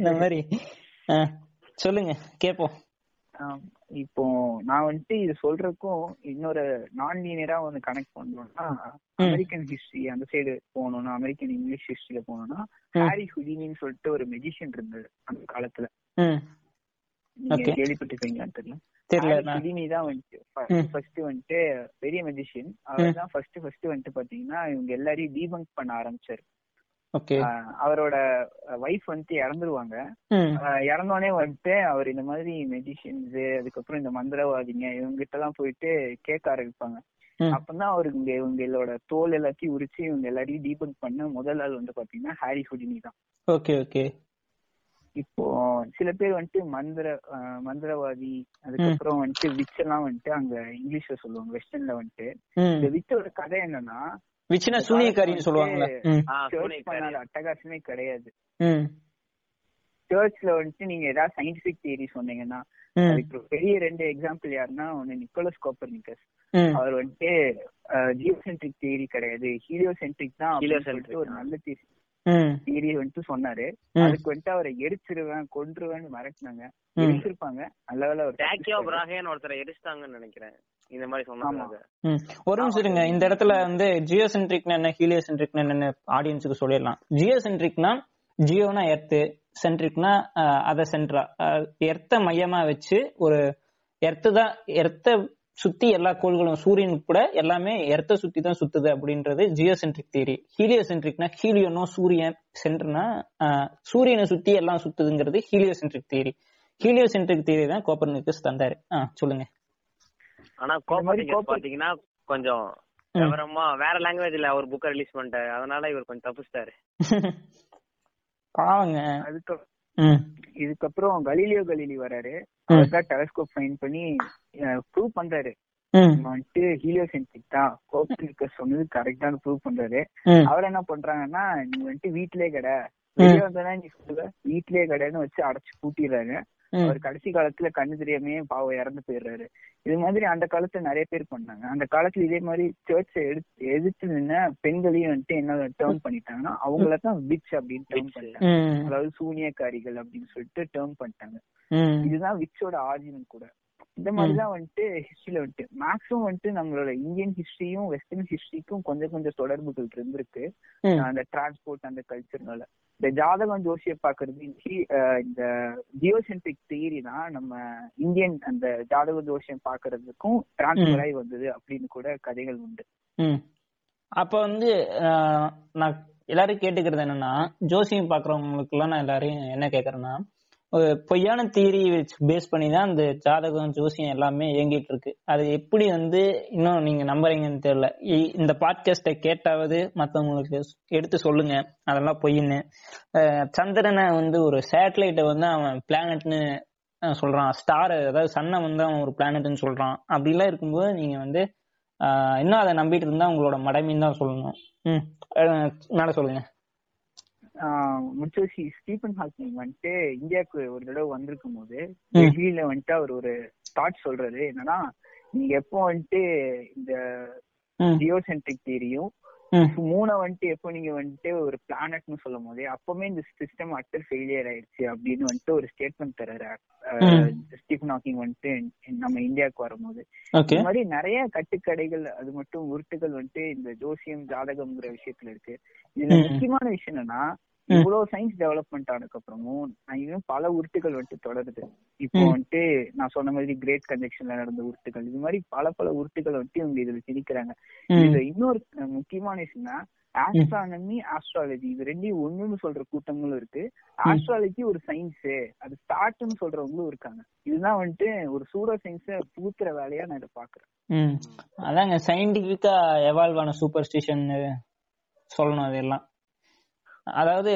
இந்த மாதிரி. சொல்லுங்க கேப்போம். இப்போ நான் வந்துட்டு இது சொல்றதுக்கும் இன்னொரு நான் லீனியரா வந்து கனெக்ட் பண்ணணும்னா அமெரிக்கன் ஹிஸ்டரி அந்த சைடு போகணும்னா அமெரிக்கன் இங்கிலீஷ் ஹிஸ்டரியில போகணும்னா ஹாரி ஹுடினின்னு சொல்லிட்டு ஒரு மெஜிஷியன் இருந்தது அந்த காலத்துல. கேள்விப்பட்டிருப்பீங்களான்னு தெரியல. தெரியல தான் வந்துட்டு ம். ஃபர்ஸ்ட் வந்துட்டு பெரிய மெஜிஷியன் அவர் தான் ஃபர்ஸ்ட் ஃபர்ஸ்ட் வந்துட்டு பாத்தீங்கன்னா இவங்க எல்லாரையும் டீபங்க் பண்ண ஆரம்பிச்சாரு. அவரோட ஒய்ஃப் வந்துட்டு இறந்துருவாங்க. இறந்தோடனே வந்துட்டு அவர் இந்த மாதிரி மெடிசின்ஸ் அதுக்கப்புறம் இந்த மந்திரவாதிங்க இவங்க கிட்ட எல்லாம் போயிட்டு கேட்க ஆரம்பிப்பாங்க. அப்பதான் அவருக்கு இங்க இவங்களோட தோல் எல்லாத்தையும் உரிச்சு இவங்க எல்லாரையும் டீபங்க் பண்ண முதல் ஆள் வந்து பாத்தீங்கன்னா ஹாரி ஹுடினி தான். Okay okay. இப்போ சில பேர் வந்துட்டு மந்திர மந்திரவாதி அதுக்கப்புறம் வந்துட்டு விச் எல்லாம் வந்துட்டு அங்க இங்கிலீஷ்ல சொல்லுவாங்க வெஸ்டர்ன்ல வந்துட்டு. இந்த விச்சோட கதை என்னன்னா விச்சினா சூனியக்காரின்னு பண்ணாத அட்டகாசமே கிடையாது. ம். சர்ச்ல வந்துட்டு நீங்க ஏதாவது சயின்டிபிக் தியரி சொன்னீங்கன்னா அதுக்கு பெரிய ரெண்டு எக்ஸாம்பிள் யாருன்னா ஒன்னு நிக்கோலஸ் கோப்பர்னிக்கஸ். அவர் வந்துட்டு ஜியோசென்ட்ரிக் தியரி கிடையாது. ஹீலியோசென்ட்ரிக் தான் ஒரு. நல்ல ம் தியரி வந்துட்டு சொன்னாரு. அதுக்கு வந்துட்டு அவரை எரிச்சிருவேன் கொன்றுவேன்னு மிரட்டினாங்க. எரிச்சிருப்பாங்க. நல்ல வேலை. பிராகேன்னு ஒருத்தரை எரிச்சிட்டாங்கன்னு நினைக்கிறேன். இந்த மாதிரி சொன்னாங்க. ஒரு நிமிஷம் இருங்க. இந்த இடத்துல வந்து ஜியோசென்ட்ரிக்னா என்ன ஹீலியோசென்ட்ரிக்னா என்னன்னு ஆடியன்ஸுக்கு சொல்லிடலாம். ஜியோசென்ட்ரிக்னா ஜியோனா எர்த்து சென்ட்ரிக்னா அத சென்ட்ரா எர்த்த மையமா வச்சு ஒரு எர்த்து தான் எர்த்த சுத்தி எல்லா கோள்களும் சூரியன் உட்பட எல்லாமே எர்த்த சுத்தி தான் சுத்துது அப்படின்றது ஜியோசென்ட்ரிக் தியரி ஹீலியோசென்ட்ரிக்னா ஹீலியோனோ சூரியன் சென்ட்ருனா சூரியனை சுத்தி எல்லாம் சுத்துதுங்கிறது ஹீலியோசென்ட்ரிக் தியரி ஹீலியோசென்ட்ரிக் தியரி தான் கோப்பர்னிக்கஸ் தந்தாரு. ஆ சொல்லுங்க. ஆனா கோப்பர்னிக்கஸ் கோப்பர்- பாத்தீங்கன்னா கொஞ்சம் விவரமா வேற லாங்குவேஜ்ல அவர் புக்கை ரிலீஸ் பண்ணிட்டாரு. அதனால இவர் கொஞ்சம் தப்பிச்சிட்டாரு. (laughs) பாவங்க. அதுக்கு ம். இதுக்கப்புறம் கலீலியோ கலீலி வராரு. டெலஸ்கோப் ஃபைன் பண்ணி ப்ரூவ் பண்றாரு. வந்துட்டு ஹீலியோசென்ட்ரிக் தான். கோப்பர்னிக்கஸ் சொன்னது கரெக்டான ப்ரூவ் பண்றாரு. அவர் என்ன பண்றாங்கன்னா நீ வந்துட்டு வீட்லயே கடை. வெளியே வந்தா நீ சொல்லுவ வீட்லயே கடைன்னு வச்சு அடைச்சு பூட்டிடுறாங்க ம். அவர் கடைசி காலத்துல கண்ணு தெரியாமயே பாவம் இறந்து போயிடுறாரு. இது மாதிரி அந்த காலத்துல நிறைய பேர் பண்ணாங்க. அந்த காலத்துல இதே மாதிரி சர்ச்சை எடுத்து எதிர்த்து நின்ன பெண்களையும் வந்துட்டு என்ன டேர்ம் பண்ணிட்டாங்கன்னா அவங்கள தான் விச் அப்படின்னு டேர்ம். பண்ணிட்டாங்க. ம். அதாவது சூனியக்காரிகள் அப்படின்னு சொல்லிட்டு டேர்ம் பண்ணிட்டாங்க. இதுதான் விச்சோட ஆரிஜின் கூட. இந்த மாதிரிதான் வந்துட்டு ஹிஸ்டரியில வந்துட்டு. மேக்ஸிமம் வந்துட்டு நம்மளோட இந்தியன் ஹிஸ்டரியும் வெஸ்டர்ன் ஹிஸ்டரிக்கும் கொஞ்சம் கொஞ்சம் தொடர்புகள் இருந்திருக்கு. அந்த டிரான்ஸ்போர்ட் அந்த கல்ச்சர்னால இந்த ஜாதகம் ஜோசிய பாக்குறது இந்த- ஜியோசென்ட்ரிக் தியரி தான் நம்ம இந்தியன் அந்த ஜாதக ஜோசியம் பாக்குறதுக்கும் டிரான்ஸ்பர் ஆகி வந்தது அப்படின்னு கூட கதைகள் உண்டு. அப்ப வந்து நான் எல்லாரும் கேட்டுக்கிறது என்னன்னா ஜோசியம் பாக்குறவங்களுக்கு எல்லாம் நான் எல்லாரையும் என்ன கேக்குறேன்னா பொய்யான தியரி வச்சு பேஸ் பண்ணி தான் அந்த ஜாதகம் ஜோசியம் எல்லாமே இயங்கிட்டு இருக்கு. அது எப்படி வந்து இன்னும் நீங்க நம்புறீங்கன்னு தெரியல. இ- இந்த பாட்காஸ்டை கேட்டாவது மத்தவங்களுக்கு எடுத்து சொல்லுங்க. அதெல்லாம் பொய்ன்னு. சந்திரனை வந்து ஒரு சேட்டலைட்டை வந்து அவன் பிளானட்னு சொல்றான். ஸ்டார் அதாவது சன்னை வந்து அவன் ஒரு பிளானட்னு சொல்றான். அப்படிலாம் இருக்கும்போது நீங்க வந்து இன்னும் அதை நம்பிட்டு இருந்தா உங்களோட மடமைன்னு தான் சொல்லணும். ம் மேல சொல்லுங்க. முச்சோசி ஸ்டீபன் ஹாக்கிங் வந்துட்டு இந்தியாவுக்கு ஒரு தடவை வந்திருக்கும் போது. டெல்லியில வந்துட்டு அவர் ஒரு தாட் சொல்றாரு என்னன்னா நீங்க எப்போ வந்துட்டு இந்த ஜியோசென்ட்ரிக் தியரியும் ம் மூணை வந்துட்டு எப்போ நீங்க வந்துட்டு ஒரு பிளானட்னு சொல்லும் போதே அப்பவுமே இந்த சிஸ்டம் அட்டர் ஃபெயிலியர் ஆயிடுச்சு அப்படின்னு வந்துட்டு ஒரு ஸ்டேட்மெண்ட் தர்றாரு. ஸ்டீஃபன் ஹாக்கிங் வந்துட்டு நம்ம இந்தியாவுக்கு வரும்போது இந்த மாதிரி நிறைய கட்டுக்கடைகள் அது மட்டும் உருட்டுகள் வந்துட்டு இந்த ஜோசியம் ஜாதகம்ங்கிற விஷயத்துல இருக்கு இதுல. முக்கியமான விஷயம் என்னன்னா இவ்வளவு சயின்ஸ் டெவலப்மெண்ட் ஆனதுக்கு அப்புறமும் இன்னும் பல உருட்டுகள் வந்துட்டு தொடருது. இப்போ வந்துட்டு நான் சொன்ன மாதிரி கிரேட் கன்ஜெக்ஷன்ல நடந்த உருட்டுகள் இது மாதிரி பல பல உருட்டுகள் வந்துட்டு இவங்க இதுல திணிக்கிறாங்க இதுல இன்னொரு முக்கியமான விஷயம்னா ஆஸ்ட்ரானமி ஆஸ்ட்ராலஜி இது ரெண்டையும் ஒண்ணுன்னு சொல்ற கூட்டங்களும் இருக்கு. ஆஸ்ட்ராலஜி ஒரு சயின்ஸ் அது ஸ்டார்ட்னு சொல்றவங்களும் இருக்காங்க. இதுதான் வந்துட்டு ஒரு சூடோ சயின்ஸ பூத்துற வேலையா நான் இதை பாக்குறேன். அதாங்க சயின்டிபிக்கா எவால்வ் ஆன சூப்பர் ஸ்டிஷன் சொல்லணும் அதெல்லாம். அதாவது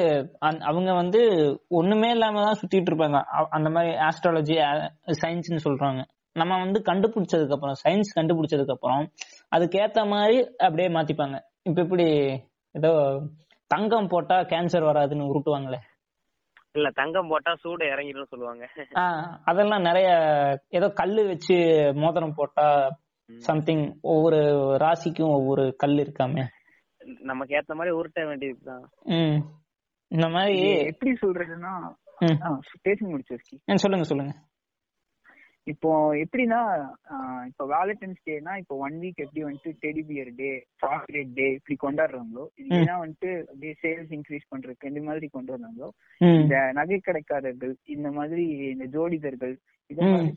அவங்க வந்து ஒண்ணுமே இல்லாம தான் சுத்திட்டு இருப்பாங்க. அந்த மாதிரி ஆஸ்ட்ராலஜி சயின்ஸ்னு சொல்றாங்க. நம்ம வந்து கண்டுபிடிச்சதுக்கு அப்புறம் சயின்ஸ் கண்டுபிடிச்சதுக்கு அப்புறம் அதுக்கேத்த மாதிரி அப்படியே மாத்திப்பாங்க. இப்ப இப்படி ஏதோ தங்கம் போட்டா கேன்சர் வராதுன்னு உருட்டுவாங்களே. இல்ல தங்கம் போட்டா சூடு இறங்கிடும் சொல்லுவாங்க. அதெல்லாம் நிறைய ஏதோ கல்லு வச்சு மோதிரம் போட்டா சம்திங் ஒவ்வொரு ராசிக்கும் ஒவ்வொரு கல் இருக்காமே. நமக்கு ஏத்த மாதிரி உருட்ட வேண்டியதுதான். இந்த மாதிரி எப்படி சொல்றதுன்னா பேசி முடிச்சு சொல்லுங்க சொல்லுங்க. இப்போ எப்படின்னா இப்போ வேலண்டைன்ஸ் டேனா இப்போ ஒன் வீக் எப்படி வந்துட்டு teddy bear day chocolate day இப்படி கொண்டாடுறாங்களோ இதுனா வந்துட்டு அப்படியே சேல்ஸ் இன்க்ரீஸ் பண்றதுக்கு இந்த மாதிரி கொண்டு வந்தாங்களோ இந்த நகை கடைக்காரர்கள் இந்த மாதிரி இந்த ஜோடிதர்கள் இத மாதிரி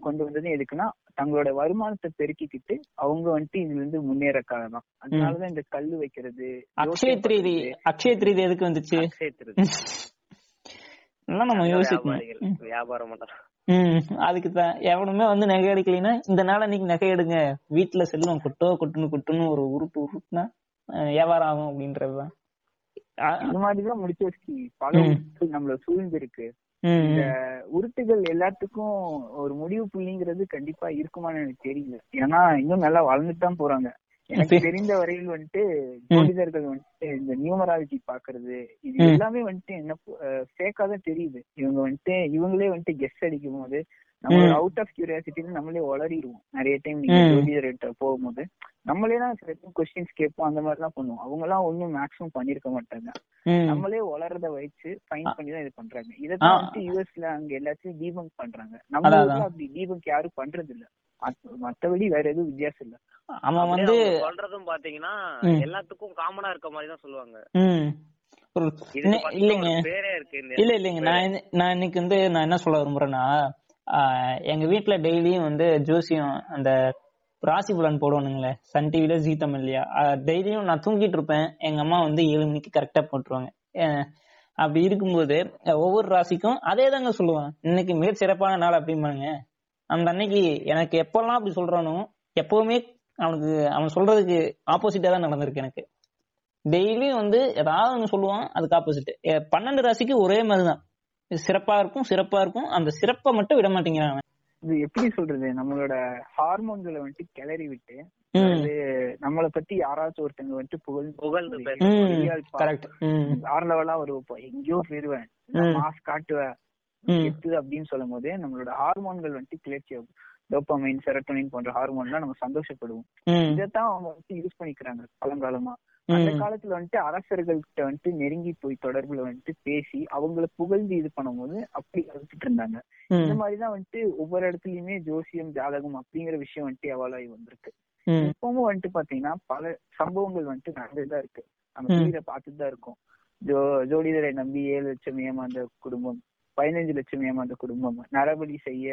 கொண்டு வந்தது எதுக்குன்னா தங்களோட வருமானத்தை பெருக்கிக்கிட்டு அவங்க வந்துட்டு இதுல இருந்து முன்னேறக்காக தான் அதனாலதான் இந்த கல்லு வைக்கிறது அக்ஷய திருதி அக்ஷய திருதி எதுக்கு வந்துச்சு? நம்ம யோசிக்கணும்? வியாபாரம் பண்றோம் உம் அதுக்கு தான் எவனுமே வந்து நகை எடுக்கலைன்னா இந்த நாள் அன்னைக்கு நகை எடுங்க. வீட்டுல செல்வம் கொட்டோ கொட்டுன்னு கொட்டுன்னு ஒரு உருட்டு உருட்டுனா வியாபாரம் ஆகும் அப்படின்றதுதான். இந்த மாதிரிதான் முடிச்சு வச்சு பல நம்மள சூழ்ந்து இருக்கு இந்த உருட்டுகள் எல்லாத்துக்கும் ஒரு முடிவு புள்ளிங்கிறது கண்டிப்பா இருக்குமான்னு எனக்கு தெரியல. ஏன்னா இன்னும் நல்லா வளர்ந்துட்டு தான் போறாங்க. எனக்கு தெரிந்த வரையில் வந்துட்டு ஜோதிடர்கள் வந்துட்டு இந்த நியூமராலஜி பாக்குறது இது எல்லாமே வந்துட்டு என்ன ஃபேக்கா தான் தெரியுது. இவங்க வந்துட்டு இவங்களே வந்துட்டு கெஸ்ட் அடிக்கும் போது நம்ம அவுட் ஆஃப் கியூரியாசிட்டின்னு நம்மளே வளரிடுவோம். நிறைய டைம் நீங்க ஜோதிடர்கிட்ட போகும்போது நம்மளே தான் சில டைம் கொஸ்டின்ஸ் கேட்போம். அந்த மாதிரி எல்லாம் பண்ணுவோம். அவங்க எல்லாம் ஒன்னும் மேக்ஸிமம் பண்ணிருக்க மாட்டாங்க. நம்மளே வளர்றத வச்சு ஃபைன் பண்ணி தான் இது பண்றாங்க. இதான் வந்துட்டு யூஎஸ்ல அங்க எல்லாத்தையும் தீபங்க் பண்றாங்க. நம்ம அப்படி தீபங்க் யாரும் பண்றது இல்ல. மத்தபடி வேற எதுவும் வித்தியாசம் இல்ல. அவன் வந்து சொல்றதும் பாத்தீங்கன்னா எல்லாத்துக்கும் காமனா இருக்க மாதிரி தான் சொல்லுவாங்க. இல்லைங்க. இல்ல இல்லைங்க. நான் நான் இன்னைக்கு வந்து நான் என்ன சொல்ல விரும்புறேன்னா எங்க வீட்டுல டெய்லியும் வந்து ஜோசியம் அந்த ராசி புலன் போடுவானுங்களே சன் டிவில ஜி தமிழ்லயா டெய்லியும் நான் தூங்கிட்டு இருப்பேன். எங்க அம்மா வந்து ஏழு மணிக்கு கரெக்டா போட்டுருவாங்க. அப்படி இருக்கும்போது ஒவ்வொரு ராசிக்கும் அதே தாங்க சொல்லுவான் இன்னைக்கு மிக சிறப்பான நாள் அப்படிம்பாங்க அந்த அன்னைக்கு எனக்கு எப்பெல்லாம் அப்படி சொல்றானோ எப்பவுமே அவனுக்கு அவன் சொல்றதுக்கு ஆப்போசிட்டா தான் நடந்திருக்கு எனக்கு. டெய்லியும் வந்து ஏதாவது ஒன்று சொல்லுவான் அதுக்கு ஆப்போசிட் பன்னெண்டு ராசிக்கு ஒரே சிறப்பா இருக்கும் சிறப்பா இருக்கும். அந்த சிறப்பை மட்டும் விட மாட்டேங்கிறான் இது எப்படி சொல்றது? நம்மளோட ஹார்மோன்களை வந்துட்டு கிளறி விட்டு அது நம்மள பத்தி யாராச்சும் ஒருத்தங்க வந்துட்டு புகழ் புகழ்ந்து ஆறு லெவலா வருவோம். எங்கேயோ போயிருவேன். மாஸ் காட்டுவேன். கெத்து அப்படின்னு சொல்லும் போது நம்மளோட ஹார்மோன்கள் வந்துட்டு கிளர்ச்சி ஆகும். டோப்பமைன் செரட்டோனின் போன்ற ஹார்மோன்லாம் நம்ம சந்தோஷப்படுவோம். இதைத்தான் அவங்க வந்துட்டு யூஸ் பண்ணிக்கிறாங்க பழங்காலமா. அந்த காலத்துல வந்துட்டு அரசர்கள்கிட்ட வந்துட்டு நெருங்கி போய் தொடர்புல வந்துட்டு பேசி அவங்கள புகழ்ந்து இது பண்ணும்போது அப்படி வளர்த்துட்டு இருந்தாங்க. இந்த மாதிரிதான் வந்துட்டு ஒவ்வொரு இடத்துலயுமே ஜோசியம் ஜாதகம் அப்படிங்கிற விஷயம் வந்துட்டு எவாலாகி வந்திருக்கு. இப்பவும் வந்துட்டு பாத்தீங்கன்னா பல சம்பவங்கள் வந்துட்டு நடந்துதான் இருக்கு. நம்ம டிவியில பார்த்துட்டு தான் இருக்கோம். ஜோ ஜோடிதரை நம்பி ஏழு லட்சம் ஏமாந்த குடும்பம். பதினஞ்சு லட்சம் ஏமாந்த குடும்பம் நரபலி செய்ய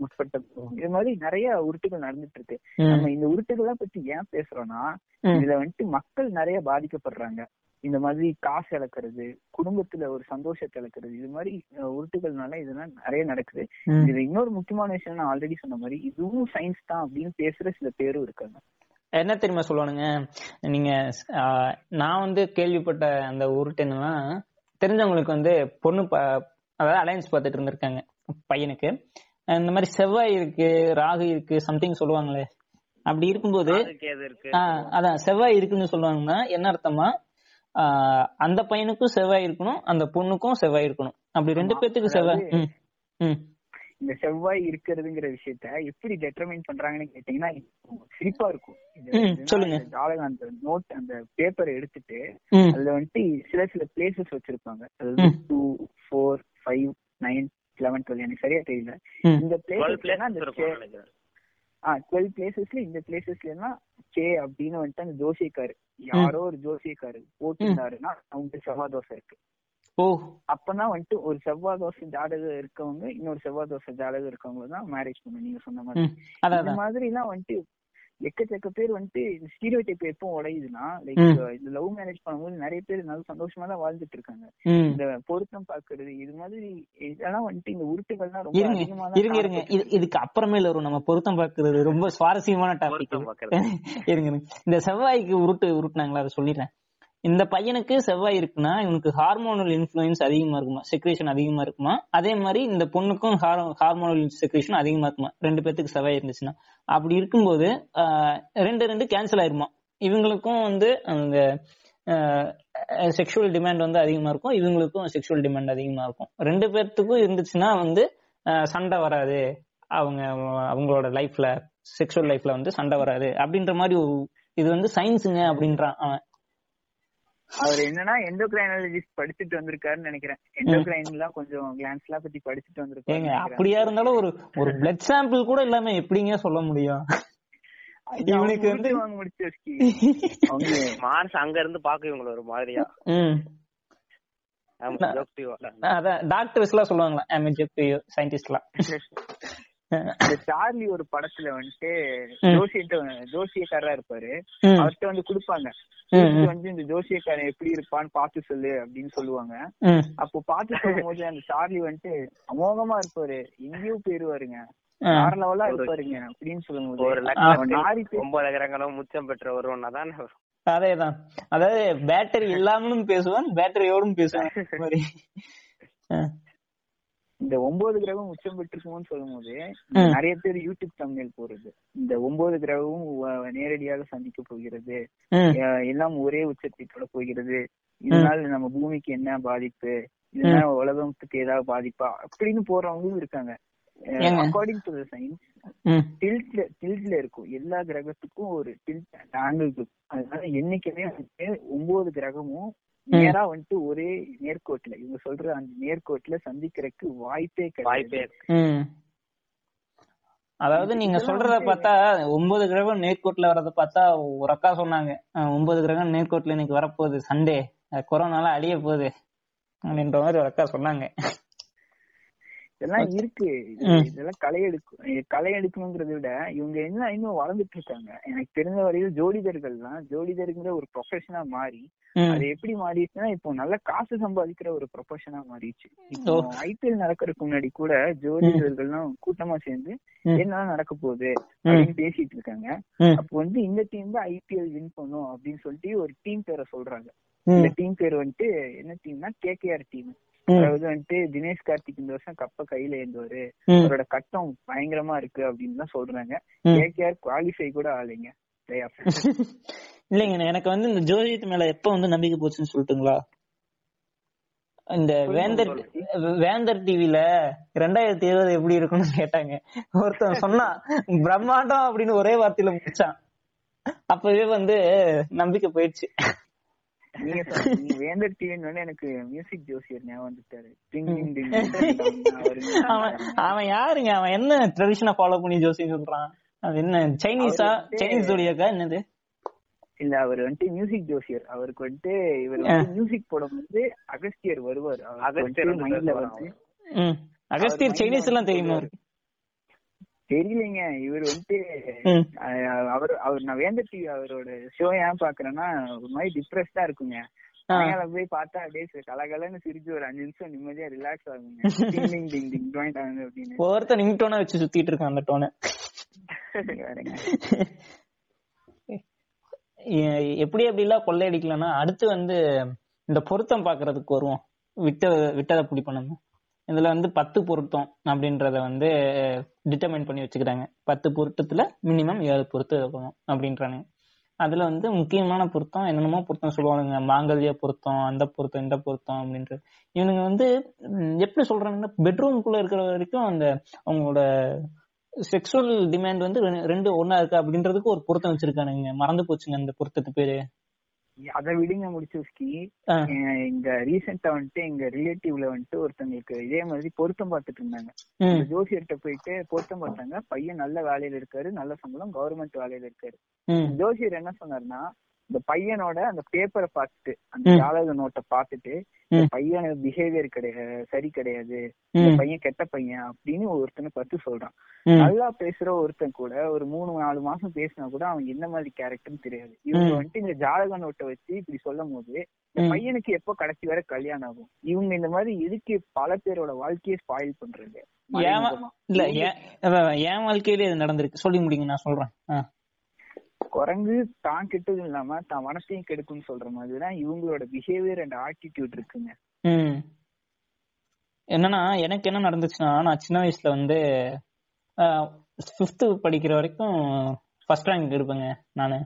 முற்பட்ட இது மாதிரி நிறைய உருட்டுகள் நடந்துட்டு இருக்கு நம்ம இந்த உருட்டுகளை பத்தி ஏன் பேசுறோம்னா இதுல வந்துட்டு மக்கள் நிறைய பாதிக்கப்படுறாங்க. இந்த மாதிரி காசு இழக்கிறது குடும்பத்துல ஒரு சந்தோஷத்தை இழக்கிறது இது மாதிரி உருட்டுகள்னால இதெல்லாம் நிறைய நடக்குது. இதுல இன்னொரு முக்கியமான விஷயம் நான் ஆல்ரெடி சொன்ன மாதிரி இதுவும் சயின்ஸ் தான் அப்படின்னு பேசுற சில பேரும் இருக்காங்க. என்ன தெரியுமா சொல்லுவானுங்க? நீங்க நான் வந்து கேள்விப்பட்ட அந்த உருட்டு என்னன்னா தெரிஞ்சவங்களுக்கு வந்து பொண்ணு அதாவது அலையன்ஸ் பார்த்துட்டு இருந்திருக்காங்க. பையனுக்கு. இந்த மாதிரி செவ்வாய் இருக்கு ராகு இருக்கு சம்திங் சொல்லுவாங்களே. அப்படி இருக்கும்போது அதான் செவ்வாய் இருக்குன்னு சொல்லுவாங்கன்னா என்ன அர்த்தமா அந்த பையனுக்கும் செவ்வாய் இருக்கணும் அந்த பொண்ணுக்கும் செவ்வாய் இருக்கணும். அப்படி ரெண்டு பேர்த்துக்கு செவ்வாய் இந்த செவ்வாய் இருக்கிறதுங்கிற விஷயத்த எப்படி டெட்டர்மைன் பண்றாங்கன்னு கேட்டீங்கன்னா சிரிப்பா இருக்கும். சொல்லுங்க. ஜாதகம் அந்த நோட் அந்த பேப்பரை எடுத்துட்டு அதுல வந்துட்டு சில சில பிளேசஸ் வச்சிருப்பாங்க. அதாவது two four five nine eleven twelve எனக்கு சரியா தெரியல. இந்த பிளேசஸ்ல ஆ டுவெல் பிளேசஸ்ல இந்த பிளேசஸ்ல எல்லாம் கே அப்படின்னு வந்துட்டு அந்த ஜோசியக்காரு. யாரோ ஒரு ஜோசியக்காரு போட்டிருந்தாருன்னா அவங்க செவ்வாய் தோசை இருக்கு. ஓ. அப்பதான் வந்துட்டு ஒரு செவ்வாய் தோசை ஜாதகம் இருக்கவங்க இன்னொரு செவ்வாய் தோசை ஜாதகம் இருக்கவங்க தான் மேரேஜ் பண்ணணும். நீங்க சொன்ன மாதிரி. இந்த மாதிரி எல்லாம் வந்துட்டு எக்கச்சக்க பேர் வந்துட்டு ஸ்டீரியோ டைப் எப்போ உடையுதுன்னா லைக். இந்த லவ் மேரேஜ் பண்ணும்போது நிறைய பேர் நல்ல சந்தோஷமா தான் வாழ்ந்துட்டு இருக்காங்க. இந்த பொருத்தம் பாக்குறது இது மாதிரி இதெல்லாம் வந்துட்டு இந்த உருட்டுகள்லாம் ரொம்ப அதிகமா இருங்க இருங்க. இது இதுக்கு அப்புறமேல வரும். நம்ம பொருத்தம் பார்க்கிறது ரொம்ப சுவாரஸ்யமான டாபிக். (laughs) இருங்க. இந்த செவ்வாய்க்கு உருட்டு உருட்டுனாங்களா? அதை சொல்லிடுறேன். இந்த பையனுக்கு செவ்வாய் இருக்குன்னா இவனுக்கு ஹார்மோனல் இன்ஃபுளுயன்ஸ் அதிகமா இருக்குமா? செக்ரேஷன் அதிகமா இருக்குமா? அதே மாதிரி இந்த பொண்ணுக்கும் ஹார்மோனல் செக்ரேஷன் அதிகமா இருக்குமா? ரெண்டு பேத்துக்கு செவ்வாய் இருந்துச்சுன்னா. அப்படி இருக்கும்போது ரெண்டு ரெண்டு கேன்சல் ஆயிருமா? இவங்களுக்கும் வந்து அந்த செக்ஷுவல் டிமாண்ட் வந்து அதிகமா இருக்கும். இவங்களுக்கும் செக்ஷுவல் டிமாண்ட் அதிகமா இருக்கும். ரெண்டு பேர்த்துக்கும் இருந்துச்சுன்னா வந்து சண்டை வராது. அவங்க அவங்களோட லைஃப்ல செக்ஷுவல் லைஃப்ல வந்து சண்டை வராது. அப்படின்ற மாதிரி ஒரு இது வந்து சயின்ஸுங்க அப்படின்றான் அவன். அவர் என்னன்னா எண்டோகிரைனாலஜிஸ்ட் படிச்சுட்டு வந்திருக்காருன்னு நினைக்கிறேன். எண்டோகிரைன் எல்லாம் கொஞ்சம் கிளான்ஸ் எல்லாம் பத்தி படிச்சுட்டு வந்திருக்காரு ஏங்க அப்படியா இருந்தாலும் ஒரு ஒரு பிளட் சாம்பிள் கூட இல்லாம எப்படிங்க சொல்ல முடியும்? இவனுக்கு வந்து- வாங்க முடிச்சு மார்ஸ் அங்க இருந்து பாக்க இவங்கள ஒரு மாதிரியா. அதான் டாக்டர்ஸ் எல்லாம் சொல்லுவாங்களா எம்எஜெப் சயின்டிஸ்ட்லாம் (laughs) இந்த சார்லி ஒரு படத்துல வந்துட்டு. ஜோசியிட்ட ஜோசியக்காரரா இருப்பாரு. அவர்கிட்ட வந்து கொடுப்பாங்க. வந்து இந்த ஜோசியக்காரன் எப்படி இருப்பான்னு பார்த்து சொல்லு அப்படின்னு சொல்லுவாங்க. அப்போ பார்த்து சொல்லும்போது அந்த சார்லி வந்துட்டு அமோகமா இருப்பாரு. எங்கேயோ போயிருவாருங்க. வேற லெவலா இருப்பாருங்க அப்படின்னு சொல்லும்போது. ஒரு லட்சம் ஒன்பது முச்சம் பெற்ற ஒருவன் தான் அதேதான். அதாவது பேட்டரி இல்லாமலும் பேசுவான் பேட்டரியோடும் பேசுவான். (laughs) இந்த ஒன்பது கிரகம் உச்சம் பெற்றிருக்குமோன்னு சொல்லும்போது ம். நிறைய பேர் யூடியூப் தமிழ் போறது இந்த ஒன்பது கிரகமும் நேரடியாக சந்திக்க போகிறது. எல்லாம் ஒரே உச்சத்தை போகிறது. இதனால நம்ம பூமிக்கு என்ன பாதிப்பு? இதனால உலகத்துக்கு ஏதாவது பாதிப்பா? அப்படின்னு போறவங்களும் இருக்காங்க? According to science. டில்ட்ல டில்ட்ல இருக்கும். எல்லா கிரகத்துக்கும் ஒரு டில்ட் ஆங்கிள் இருக்கும். அதனால என்னைக்குமே வந்துட்டு ஒன்பது கிரகமும் நேரா வந்துட்டு ஒரே நேர்கோட்டுல இவங்க சொல்ற அந்த நேர்கோட்டுல சந்திக்கிறதுக்கு வாய்ப்பே வாய்ப்பே. அதாவது நீங்க சொல்றத பார்த்தா ஒன்பது கிரகம் நேர்கோட்ல வர்றத பார்த்தா ஒரு அக்கா சொன்னாங்க ஒன்பது கிரகம் நேர்கோட்ல இன்னைக்கு வரப்போகுது சண்டே. கொரோனால அழிய போகுது அப்படின்ற மாதிரி ஒரு அக்கா சொன்னாங்க. இதெல்லாம் இருக்கு. இதெல்லாம் களை எடுக்கும் களை எடுக்கணுங்கிறத விட இவங்க என்ன இன்னும் வளர்ந்துட்டு இருக்காங்க எனக்கு தெரிஞ்ச வரையும் ஜோடிதர்கள்லாம் ஜோடிதர்ங்கிற ஒரு ப்ரொஃபஷனா மாறி. அது எப்படி மாறிடுச்சுன்னா இப்போ நல்ல காசு சம்பாதிக்கிற ஒரு ப்ரொஃபஷனா மாறிடுச்சு இப்போ. ஐபிஎல் நடக்கிறதுக்கு முன்னாடி கூட ஜோதிடர்கள்லாம் கூட்டமா சேர்ந்து. என்ன நடக்க போகுது அப்படின்னு பேசிட்டு இருக்காங்க. அப்போ வந்து இந்த டீம் தான் ஐபிஎல் வின் பண்ணும் அப்படின்னு சொல்லிட்டு ஒரு டீம் பேரை சொல்றாங்க. இந்த டீம் பேர் வந்துட்டு என்ன டீம்னா கேகேஆர் டீம். அதாவது வந்துட்டு தினேஷ் கார்த்திக் இந்த வருஷம் கப்ப கையில ஏந்துவாரு. அவரோட கட்டம் பயங்கரமா இருக்கு அப்படின்னு தான் சொல்றாங்க. கேகேஆர் குவாலிஃபை கூட ஆஃப் (laughs) இல்லைங்க எனக்கு வந்து இந்த ஜோதிடத்து மேல எப்ப வந்து நம்பிக்கை போச்சுன்னு சொல்லட்டுங்களா? இந்த வேந்தர் வேந்தர் டிவில ரெண்டாயிரத்தி இருபது எப்படி இருக்கும்னு கேட்டாங்க. ஒருத்தன் சொன்னான் பிரம்மாண்டம் அப்படின்னு ஒரே வார்த்தையில முடிச்சான். அப்பவே வந்து நம்பிக்கை போயிடுச்சு. நீங்க நீங்க வேந்தர் டிவின்னு எனக்கு மியூசிக் ஜோசியர் ஞாபகம் வந்துட்டாரு. டிங் டிங் டிங் டிங் அவரு அவன் யாருங்க? அவன் என்ன ட்ரெடிஷனை ஃபாலோ பண்ணி ஜோசி சொல்றான்? அது என்ன சைனீஸா வந்து- சைனீஸ் ஜோடியாக்கா என்னது? இல்ல அவர் வந்துட்டு மியூசிக் ஜோசியர். அவருக்கு வந்துட்டு இவர் வந்து மியூசிக் போடும்போது அகஸ்தியர் வருவார். அகஸ்தியர் வந்து மைண்ட்ல வந்து ம். அகஸ்தியர் சைனீஸ் எல்லாம் தெரியுமா? சொல்லுவாரு. தெரியலைங்க. இவர் வந்துட்டு அவர் அவர் நான் வேந்தர் டிவி அவரோட ஷோ ஏன் பாக்குறேன்னா ஒரு மாதிரி டிப்ரெஸ்டா இருக்குங்க. அதனால போய் பார்த்தா அப்படியே கலகலன்னு சிரிச்சு ஒரு அஞ்சு நிமிஷம் நிம்மதியா ரிலாக்ஸ் ஆகுங்க. டிங் டிங் டிங் டிங் ஜாயிண்ட் ஆகுது அப்படின்னு. ஒருத்தன் ரிங் டோனை வச்சு சுத்திட்டு இருக்கான் அந்த டோனை எப்படி எப்படிலாம் கொள்ளையடிக்கலன்னா அடுத்து வந்து இந்த பொருத்தம் பாக்குறதுக்கு வருவோம். விட்ட விட்டதை பிடி இதுல வந்து பத்து பொருத்தம் அப்படின்றத வந்து டிட்டர்மைன் பண்ணி வச்சுக்கிறாங்க. பத்து பொருத்தத்துல மினிமம் ஏழு பொருத்தம் இருக்கணும் அப்படின்றானுங்க. அதுல வந்து முக்கியமான பொருத்தம் என்னென்னமோ பொருத்தம் சொல்லுவானுங்க. மாங்கல்ய பொருத்தம் அந்த பொருத்தம் இந்த பொருத்தம் அப்படின்ற. இவனுங்க வந்து எப்படி சொல்றாங்கன்னா பெட்ரூம்குள்ள இருக்கிற வரைக்கும் அந்த அவங்களோட செக்ஷுவல் டிமாண்ட் வந்து ரெண்டு ஒன்னா இருக்கு அப்படின்றதுக்கு ஒரு பொருத்தம் வச்சிருக்கானுங்க. மறந்து போச்சுங்க அந்த பொருத்தத்து பேரு. அதை விடுங்க முடிச்சுஸ்கி ஆ. இங்க ரீசெண்டா வந்துட்டு எங்க ரிலேட்டிவ்ல வந்துட்டு ஒருத்தங்களுக்கு இதே மாதிரி பொருத்தம் பார்த்துட்டு இருந்தாங்க. ஜோசியர்கிட்ட போயிட்டு பொருத்தம் பார்த்தாங்க. பையன் நல்ல வேலையில இருக்காரு நல்ல சம்பளம் கவர்மெண்ட் வேலையில இருக்காரு. ஜோசியர் என்ன சொன்னாருன்னா இந்த பையனோட அந்த பேப்பரை பார்த்துட்டு அந்த. ஜாதக நோட்டை பார்த்துட்டு. இந்த பையன் பிஹேவியர் கிடையாது சரி கிடையாது இந்த பையன் கெட்ட பையன் அப்படின்னு ஒருத்தனை பத்தி சொல்றான் நல்லா பேசுற ஒருத்தன் கூட ஒரு மூணு நாலு மாசம் பேசினா கூட அவன் என்ன மாதிரி கேரக்டர்னு தெரியாது இவங்க. வந்துட்டு இந்த ஜாதக நோட்டை வச்சு இப்படி சொல்லும் போது இந்த. பையனுக்கு எப்போ கடைசி வரை கல்யாணம் ஆகும் இவங்க இந்த மாதிரி எதுக்கு பல பேரோட வாழ்க்கையை ஸ்பாயில் பண்றது. இல்ல என் வாழ்க்கையில இது நடந்திருக்கு சொல்லி முடிங்க நான் சொல்றேன். குரங்கு தான் கெட்டதும் இல்லாம தான் மனசையும் கெடுக்கும்னு சொல்ற மாதிரிதான் இவங்களோட பிஹேவியர் அண்ட் ஆட்டிடியூட் இருக்குங்க. என்னன்னா எனக்கு என்ன நடந்துச்சுன்னா நான் சின்ன வயசுல வந்து ஃபிஃப்த் படிக்கிற வரைக்கும் ஃபர்ஸ்ட் ரேங்க் இருப்பேங்க நானு.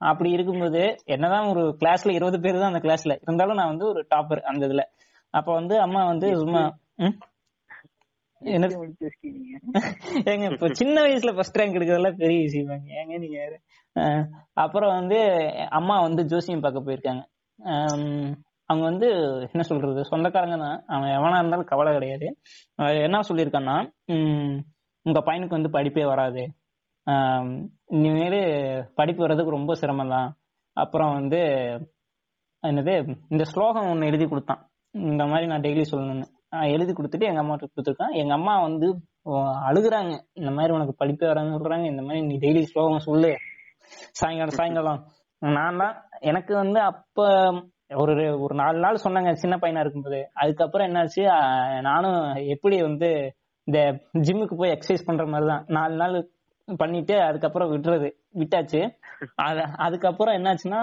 அப்படி இருக்கும்போது என்னதான் ஒரு கிளாஸ்ல இருபது பேர் தான் அந்த கிளாஸ்ல இருந்தாலும் நான் வந்து ஒரு டாப்பர் அந்த இதுல. அப்ப வந்து அம்மா வந்து சும்மா? என்ன ஏங்க இப்ப சின்ன வயசுல ஃபர்ஸ்ட் ரேங்க் எடுக்கிறதெல்லாம் பெரிய விஷயமாங்க. ஏங்க நீங்க யாரு? அப்புறம் வந்து அம்மா வந்து ஜோசியம் பார்க்க போயிருக்காங்க. அவங்க வந்து என்ன சொல்றது சொந்தக்காரங்க தான் அவன் எவனா இருந்தாலும் கவலை கிடையாது. என்ன சொல்லியிருக்கான்னா உங்க பையனுக்கு வந்து படிப்பே வராது. இனிமேல் படிப்பு வர்றதுக்கு ரொம்ப சிரமம் தான் அப்புறம் வந்து என்னது இந்த ஸ்லோகம் ஒன்று எழுதி கொடுத்தான். இந்த மாதிரி நான் டெய்லி சொல்லணும்னு. எழுதி கொடுத்துட்டு எங்க அம்மாட்ட கொடுத்துருக்கேன். எங்க அம்மா வந்து அழுகுறாங்க. இந்த மாதிரி உனக்கு படிப்பே வரான்னு சொல்றாங்க. இந்த மாதிரி நீ டெய்லி ஸ்லோகம் சொல்லு. சாயங்காலம் சாயங்காலம். நான் தான் எனக்கு வந்து அப்ப ஒரு ஒரு நாலு நாள் சொன்னாங்க சின்ன பையனா இருக்கும்போது. அதுக்கப்புறம் என்னாச்சு நானும் எப்படி வந்து இந்த ஜிம்முக்கு போய் எக்ஸசைஸ் பண்ற மாதிரி தான் நாலு நாள் பண்ணிட்டு அதுக்கப்புறம் விடுறது விட்டாச்சு. அத அதுக்கப்புறம் என்னாச்சுன்னா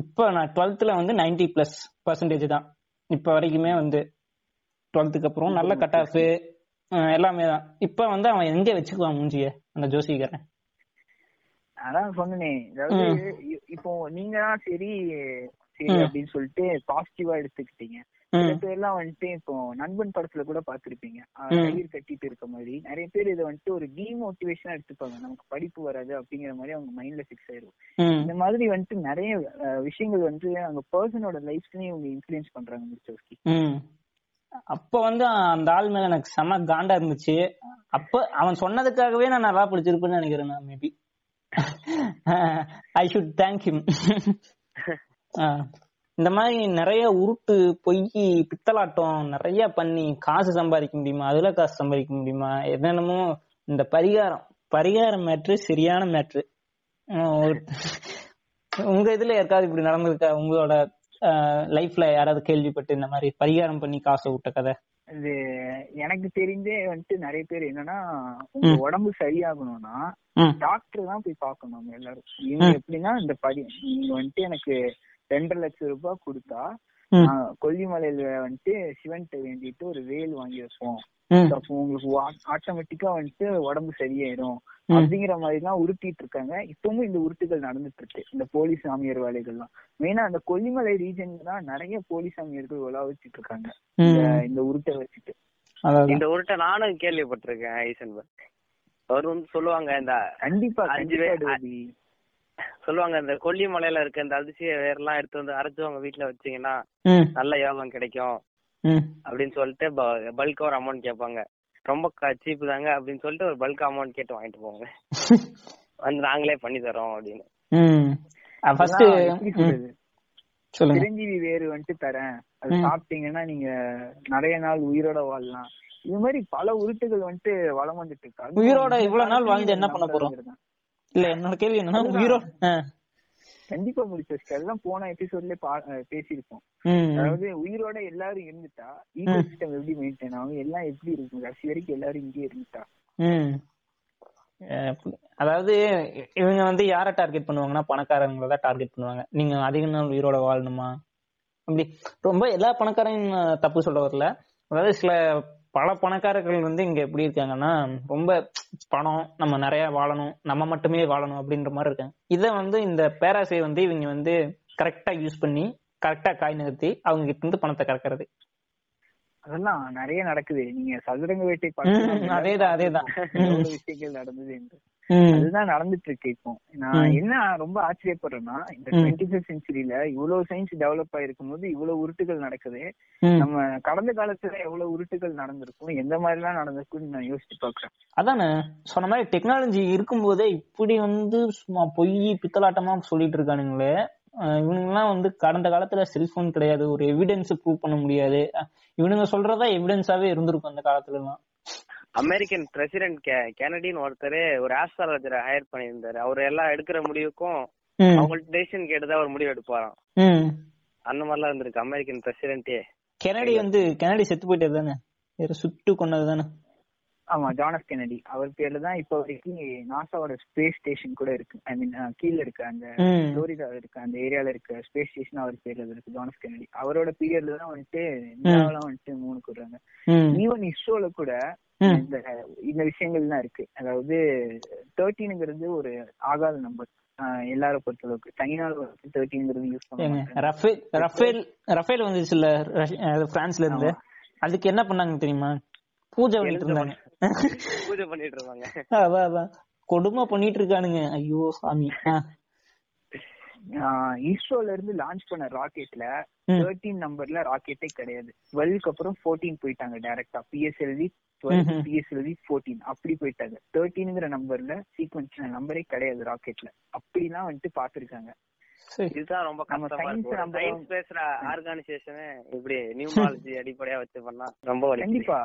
இப்போ நான் டுவெல்த்ல வந்து 90 பிளஸ் பர்சன்டேஜ் தான். இப்ப வரைக்குமே வந்து டுவெல்த்துக்கு அப்புறம் நல்ல கட் ஆஃப் எல்லாமே தான். இப்ப வந்து அவன் எங்க வச்சுக்குவான் மூஞ்சிய அந்த ஜோசிக்காரன் அதான் சொன்னனே. அதாவது இப்போ நீங்க தான் சரி சரி. அப்படின்னு சொல்லிட்டு பாசிட்டிவா எடுத்துக்கிட்டீங்க. சில பேர்லாம் வந்துட்டு இப்போ நண்பன் படத்துல கூட பாத்திருப்பீங்க. கயிறு கட்டிட்டு இருக்க மாதிரி. நிறைய பேர் இதை வந்துட்டு ஒரு டிமோட்டிவேஷனா எடுத்துப்பாங்க. நமக்கு படிப்பு வராது அப்படிங்கிற மாதிரி அவங்க மைண்ட்ல ஃபிக்ஸ் ஆயிரும். இந்த மாதிரி வந்துட்டு நிறைய விஷயங்கள் வந்து அவங்க பர்சனோட லைஃப்லயும் இவங்க இன்ஃபுளுன்ஸ் பண்றாங்க மிஸ்டர்ஸ்கி ம். அப்ப வந்து அந்த ஆள் மேல எனக்கு செம காண்டா இருந்துச்சு. அப்ப அவன் சொன்னதுக்காகவே நான் நல்லா படிச்சிருப்பேன்னு நினைக்கிறேன் நான் maybe I should thank him இந்த மாதிரி நிறைய உருட்டு பொய் பித்தலாட்டம் நிறைய பண்ணி காசு சம்பாதிக்க முடியுமா? அதுல காசு சம்பாதிக்க முடியுமா? என்னென்னமோ இந்த பரிகாரம். பரிகாரம் மேட்ரு சரியான மேட்ரு (laughs) உங்க இதுல யாருக்காவது இப்படி நடந்திருக்கா? உங்களோட லைஃப்ல யாராவது கேள்விப்பட்டு இந்த மாதிரி பரிகாரம் பண்ணி காசை விட்ட கதை? இது எனக்கு தெரிஞ்சே வந்துட்டு நிறைய பேர் என்னன்னா உங்க. உடம்பு சரியாகணும்னா. டாக்டர் தான் போய் பார்க்கணும் அவங்க எல்லாரும் இவங்க எப்படின்னா இந்த படி நீங்க வந்துட்டு எனக்கு ரெண்டரை லட்சம் ரூபாய் கொடுத்தா கொல்லிமலையில வந்துட்டு சிவன்கிட்ட வேண்டிட்டு ஒரு வேல் வாங்கி வைப்போம். அப்போ உங்களுக்கு ஆட்டோமேட்டிக்கா வந்துட்டு உடம்பு சரியாயிரும். அப்படிங்கிற மாதிரி எல்லாம் உருட்டிட்டு இருக்காங்க இப்பவும் இந்த உருட்டுகள் நடந்துட்டு இருக்கு இந்த போலி சாமியார் வேலைகள்லாம். மெயினா அந்த கொல்லிமலை ரீஜன்ல தான் நிறைய போலி சாமியார்கள் உலா வச்சுட்டு இருக்காங்க இந்த உருட்டை வச்சுட்டு. அதாவது இந்த உருட்டை நானும் கேள்விப்பட்டிருக்கேன் ஐசன்பர்க் அவர் வந்து சொல்லுவாங்க இந்த கண்டிப்பா அஞ்சு. சொல்லுவாங்க இந்த கொல்லிமலையில இருக்க இந்த அதிசய வேர்லாம் எடுத்து வந்து அரைச்சு உங்க வீட்டுல வச்சீங்கன்னா. நல்ல யோகம் கிடைக்கும். ம். அப்படின்னு சொல்லிட்டு பல்க் ஒரு அமௌண்ட் கேட்பாங்க. ரொம்ப சீப் தாங்க அப்படின்னு சொல்லிட்டு ஒரு பல்க் அமௌண்ட் கேட்டு வாங்கிட்டு போவாங்க. வந்து நாங்களே பண்ணி தரோம் அப்படின்னு. சிரஞ்சீவி வேறு வந்துட்டு தரேன். அது. சாப்பிட்டீங்கன்னா நீங்க நிறைய நாள் உயிரோட வாழலாம். இது மாதிரி பல உருட்டுகள் வந்துட்டு வளம் வந்துட்டு இருக்கு. அதுவும் உயிரோட இவ்வளவு நாள் வாழ்ந்து என்ன பண்ண போறோம்? இல்ல என்னோட கேள்வி என்னன்னா. உயிரோட. கண்டிப்பா முடிச்சு அதெல்லாம் போன எபிசோட்ல பேசியிருக்கோம் ம். அதாவது உயிரோட எல்லாரும் இருந்துட்டா ஈகோ சிஸ்டம் எப்படி மெயின்டைன் ஆகும்? எல்லாம் எப்படி இருக்கும்? கடைசி வரைக்கும் எல்லாரும் இங்கே இருந்துட்டா? அதாவது இவங்க வந்து யாரை டார்கெட் பண்ணுவாங்கன்னா பணக்காரங்களை தான் டார்கெட் பண்ணுவாங்க. நீங்க அதிக நாள் உயிரோட வாழணுமா? அப்படி. ரொம்ப எல்லா பணக்காரங்க தப்பு சொல்ல வரல. அதாவது சில பல பணக்காரர்கள் வந்து இங்க எப்படி இருக்காங்கன்னா ரொம்ப பணம் நம்ம நிறைய வாழணும் நம்ம மட்டுமே வாழணும் அப்படின்ற மாதிரி இருக்காங்க. இத வந்து இந்த பேராசை வந்து இவங்க வந்து கரெக்டா யூஸ் பண்ணி கரெக்டா காய் நகர்த்தி அவங்க கிட்ட இருந்து பணத்தை கறக்கிறது. அதெல்லாம் நிறைய நடக்குது. நீங்க சதுரங்க வேட்டை (laughs) அதேதான், அதேதான். விஷயங்கள் நடந்தது என்று. அதுதான் நடந்துட்டு இருக்கு இப்போ. நான் என்ன ரொம்ப ஆச்சரியப்படுறேன்னா இந்த டுவெண்ட்டி ஃபர்ஸ்ட் செஞ்சுரியில இவ்வளவு சயின்ஸ் டெவலப் ஆயிருக்கும் போது இவ்வளவு உருட்டுகள் நடக்குது. நம்ம கடந்த காலத்துல எவ்வளவு உருட்டுகள் நடந்திருக்கும் எந்த மாதிரி எல்லாம் நடந்திருக்கும்னு நான் யோசிச்சு பாக்குறேன். அதானே சொன்ன மாதிரி டெக்னாலஜி இருக்கும்போதே இப்படி வந்து சும்மா பொய் பித்தலாட்டமா சொல்லிட்டு இருக்கானுங்களே. இவனுங்கெல்லாம் வந்து கடந்த காலத்துல செல்போன் கிடையாது ஒரு எவிடன்ஸ் ப்ரூவ் பண்ண முடியாது. இவனுங்க சொல்றதா எவிடன்ஸாவே இருந்திருக்கும் அந்த காலத்துல எல்லாம் அமெரிக்கன் பிரசிடென்ட் கெனடின்னு ஒருத்தர் ஒரு ஆஸ்ட்ராலஜரை ஹையர் பண்ணியிருந்தாரு. அவர் எல்லாம் எடுக்கிற முடிவுக்கும் அவங்கள்ட்ட டெசிஷன் கேட்டுதான் ஒரு முடிவு எடுப்பாராம். அந்த மாதிரிலாம் இருந்திருக்கு அமெரிக்கன் பிரசிடென்ட்டே. கெனடி வந்து கெனடி செத்து போயிட்டது தானே? சுட்டு கொண்டது தானே? ஆமா ஜானஸ் கெனடி அவர் பேர்ல தான் இப்போ வரைக்கும் நாசாவோட ஸ்பேஸ் ஸ்டேஷன் கூட இருக்கு. ஐ மீன் கீழ இருக்கு அந்த புளோரிடா இருக்கு அந்த ஏரியால இருக்க ஸ்பேஸ் ஸ்டேஷன் அவர் பேர்ல இருக்கு ஜானஸ் கெனடி அவரோட பீரியட்ல தான் வந்துட்டு இந்தியாவெல்லாம் வந்துட்டு மூணு கூடுறாங்க. ஈவன் இஸ்ரோல கூட இந்த இந்த விஷயங்கள் தான் இருக்கு. அதாவது தேர்ட்டீனுங்கிறது ஒரு ஆகாத நம்பர் எல்லாரும் பொறுத்த அளவுக்கு சைனால தேர்ட்டீன்ங்கிறது யூஸ் பண்ணுவாங்க ரஃபேல் ரஃபேல் ரஃபேல் வந்துச்சுல்ல பிரான்ஸ்ல இருந்து. அதுக்கு என்ன பண்ணாங்க தெரியுமா? பூஜை பண்ணிட்டு இருந்தாங்க. பூஜை பண்ணிட்டு இருந்தாங்க அதான் அதான் கொடுமை பண்ணிட்டு இருக்கானுங்க ஐயோ சாமி. இஸ்ரோல இருந்து லான்ச் பண்ண ராக்கெட்ல தேர்ட்டீன் நம்பர்ல ராக்கெட்டே கிடையாது. டுவெல்க்கு அப்புறம் ஃபோர்டீன் போயிட்டாங்க டைரக்டா பிஎஸ்எல்வி டுவெல் பிஎஸ்எல்வி ஃபோர்டீன் அப்படி போயிட்டாங்க. தேர்ட்டீன்ங்கிற நம்பர்ல சீக்வன்ஸ் நம்பரே கிடையாது ராக்கெட்ல அப்படிலாம் வந்துட்டு பாத்துருக்காங்க இதுதான் ரொம்ப கஷ்டமா இருக்கும் பேசுற ஆர்கனைசேஷன் இப்படி நியூமாலஜி அடிப்படையா வச்சு பண்ணா ரொம்ப கண்டிப்பா.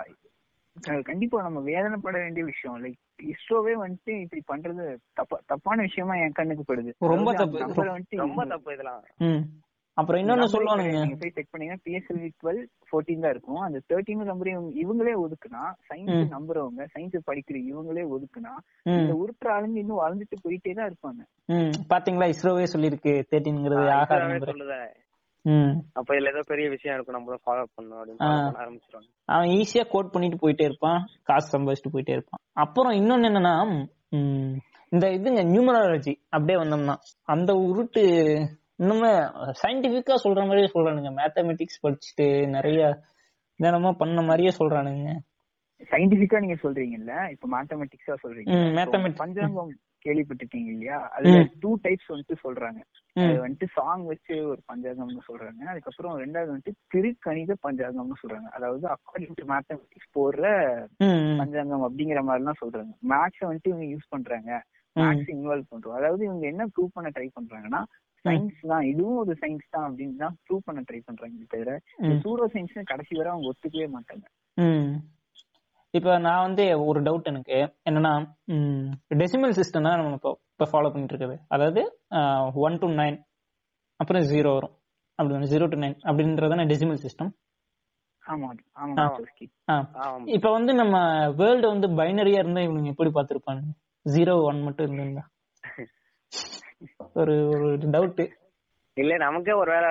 கண்டிப்பா நம்ம வேதனைப்பட வேண்டிய விஷயம். லைக் இஸ்ரோவே வந்துட்டு இப்படி பண்றது தப்பா தப்பான விஷயமா என் கண்ணுக்கு படுது. ரொம்ப தப்பு. ரொம்ப தப்பு இதெல்லாம். அப்புறம் இன்னொன்னு சொல்லுவானுங்க நீங்க போய் செக் பண்ணீங்கன்னா பிஎஸ்எல்வி டுவெல் ஃபோர்டீன் தான் இருக்கும். அந்த தேர்ட்டீன் நம்பர் இவங்களே ஒதுக்குனா சயின்ஸ் நம்புறவங்க சயின்ஸ் படிக்கிற இவங்களே ஒதுக்குனா இந்த உருட்டுற ஆளுங்க இன்னும் வளர்ந்துட்டு போயிட்டே தான் இருப்பாங்க. பாத்தீங்களா இஸ்ரோவே சொல்லிருக்கு தேர்ட்டீன்ங்கிறது ஆகாத அப்ப இதுல ஏதோ பெரிய விஷயம் இருக்கும் நம்மளும் ஃபாலோ பண்ணணும் அப்படின்னு ஆரம்பிச்சிருவாங்க. அவன் ஈஸியா கோட் பண்ணிட்டு போயிட்டே இருப்பான் காசு சம்பாதிச்சுட்டு போயிட்டே இருப்பான். அப்புறம் இன்னொன்னு என்னன்னா இந்த இதுங்க நியூமராலஜி அப்படியே வந்தோம்னா அந்த உருட்டு இன்னுமே சயின்டிபிக்கா சொல்ற மாதிரியே சொல்றானுங்க. மேத்தமெட்டிக்ஸ் படிச்சுட்டு நிறைய தினமா பண்ண மாதிரியே சொல்றானுங்க. சயின்டிபிக்கா நீங்க சொல்றீங்கல்ல? இப்ப மேத்தமெட்டிக்ஸா சொல்றீங்க பஞ்சாங்கம் கேள்விப்பட்டிருக்கீங்க இல்லையா? அதுல டூ டைப்ஸ் வந்துட்டு சொல்றாங்க. அது வந்துட்டு சாங் வச்சு ஒரு பஞ்சாங்கம்னு சொல்றாங்க. அதுக்கப்புறம் ரெண்டாவது வந்துட்டு திருக்கணித பஞ்சாங்கம்னு சொல்றாங்க. அதாவது அக்கார்டிங் டு மேத்தமெட்டிக்ஸ் போடுற பஞ்சாங்கம் அப்படிங்கிற மாதிரி எல்லாம் சொல்றாங்க மேக்ஸ் வந்துட்டு இவங்க யூஸ் பண்றாங்க. மேக்ஸ் இன்வால்வ் பண்றோம். அதாவது இவங்க என்ன ப்ரூவ் பண்ண ட்ரை பண்றாங்கன்னா சயின்ஸ் தான். இதுவும் ஒரு சயின்ஸ் தான் அப்படின்னு தான் ப்ரூவ் பண்ண ட்ரை பண்றாங்க தவிர சூடோ சயின்ஸ் கடைசி வரை அவங்க ஒத்துக்கவே மாட்டாங்க. இப்ப நான் வந்து ஒரு டவுட் எனக்கு. என்னன்னா டெசிமல் சிஸ்டம் தான் நம்ம இப்போ இப்போ ஃபாலோ பண்ணிட்டு இருக்குது. அதாவது ஒன் டு நைன் அப்புறம் ஜீரோ வரும். அப்படி ஜீரோ டு நைன் அப்படின்றதான டெசிமல் சிஸ்டம் இப்ப வந்து நம்ம வேர்ல்டு வந்து பைனரியா இருந்தா இவனுங்க எப்படி பாத்துருப்பாங்க ஜீரோ ஒன் மட்டும் இருந்திருந்தா. (laughs) ஒரு ஒரு டவுட் இல்ல நமக்கே ஒரு வேலை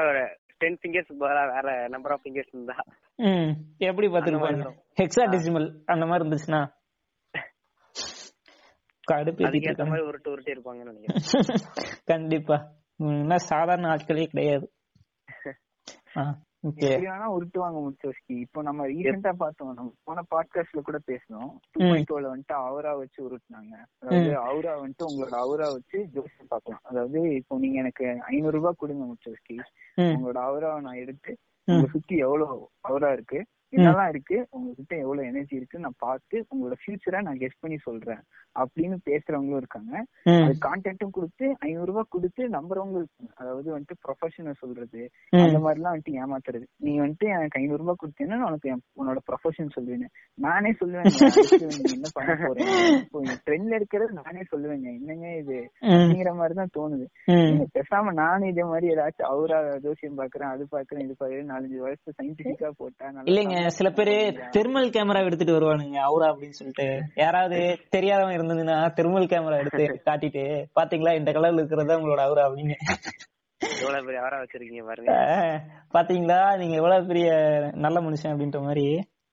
டென் ஃபிங்கர்ஸ் வேற நம்பர் ஆஃப் ஃபிங்கர்ஸ் இருந்தா. ம் எப்படி பாத்துருப்பாங்க ஹெக்ஸா டெசிமல் அந்த மாதிரி இருந்துச்சுன்னா. மாதிரி உருட்டு உருட்டி இருப்பாங்கன்னு நினைக்கிறேன். (laughs) கண்டிப்பா. சாதாரண ஆட்களே கிடையாது. (laughs) வேணா உருட்டுவாங்க முச்சோஸ்கி இப்போ நம்ம ரீசெண்டா பார்த்தோம் நம்ம போன பாட்காஸ்ட்ல கூட பேசணும் டூ பாயிண்ட் வந்துட்டு அவரா வச்சு உருட்டுனாங்க. அதாவது அவரா வந்துட்டு உங்களோட அவரா வச்சு ஜோசியம் பார்க்கலாம். அதாவது இப்போ நீங்க எனக்கு ஐநூறு ரூபாய் கொடுங்க முச்சோஸ்கி உங்களோட அவராவை நான் எடுத்து உங்க சுத்தி எவ்வளவு அவரா இருக்கு. என்னெல்லாம் இருக்கு. உங்ககிட்ட எவ்வளவு எனர்ஜி இருக்கு நான் பார்த்து உங்களோட ஃபியூச்சரை நான் கெஸ்ட் பண்ணி சொல்றேன். அப்படின்னு பேசுறவங்களும் இருக்காங்க. அது கான்டாக்டும் கொடுத்து ஐநூறு ரூபாய் கொடுத்து நம்புறவங்க அதாவது வந்துட்டு ப்ரொஃபஷனை சொல்றது அந்த மாதிரி எல்லாம் வந்துட்டு ஏமாத்துறது. நீ வந்துட்டு எனக்கு ஐநூறு ரூபாய் கொடுத்தேன்னா உனக்கு உன்னோட ப்ரொஃபஷன் சொல்லுவேன் நானே சொல்லுவேன் என்ன பண்ண போறேன் இப்போ ட்ரெண்ட்ல இருக்கிறது நானே சொல்லுவேங்க. என்னங்க இது? அப்படிங்கிற மாதிரிதான் தோணுது. பேசாம நானும் இதே மாதிரி ஏதாச்சும் அவரா ஜோசியம் பாக்குறேன் அது பாக்குறேன் இது பாக்குறேன் நாலஞ்சு வருஷம் சயின்டிபிக்கா போட்டா இல்லைங்க. சில பேரு தெர்மல் கேமரா எடுத்துட்டு வருவானுங்க அவரா அப்படின்னு சொல்லிட்டு. யாராவது தெரியாதவங்க இருந்ததுன்னா தெர்மல் கேமரா எடுத்து காட்டிட்டு பாத்தீங்களா? இந்த கலர்ல இருக்கிறதா உங்களோட அவரா? அப்படின்னு. எவ்வளவு பெரிய அவரா வச்சிருக்கீங்க பாருங்க. பாத்தீங்களா? நீங்க எவ்வளவு பெரிய நல்ல மனுஷன் அப்படின்ற மாதிரி.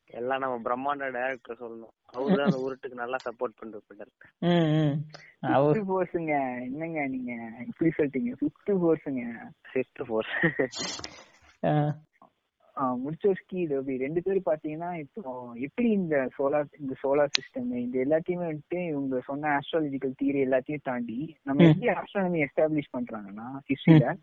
எல்லாம் நம்ம பிரம்மாண்ட டைரக்டர் சொல்லணும். அவரு அந்த உருட்டுக்கு நல்லா சப்போர்ட் பண்றாரு அவரு போர்ஸுங்க என்னங்க நீங்க? இப்படி சொல்லிட்டீங்க. ஃபிஃப்த் போர்ஸுங்க ஃபிஃப்த் போர்ஸ் முடிச்சோஸ்கி டோபி ரெண்டு பேரும் பாத்தீங்கன்னா இப்போ எப்படி இந்த சோலார் இந்த சோலார் சிஸ்டம் இந்த எல்லாத்தையுமே வந்துட்டு இவங்க சொன்ன ஆஸ்ட்ராலஜிக்கல் தியரி எல்லாத்தையும் தாண்டி நம்ம எப்படி ஆஸ்ட்ரானமி எஸ்டாப்ளிஷ் பண்றாங்கன்னா ஹிஸ்டரியில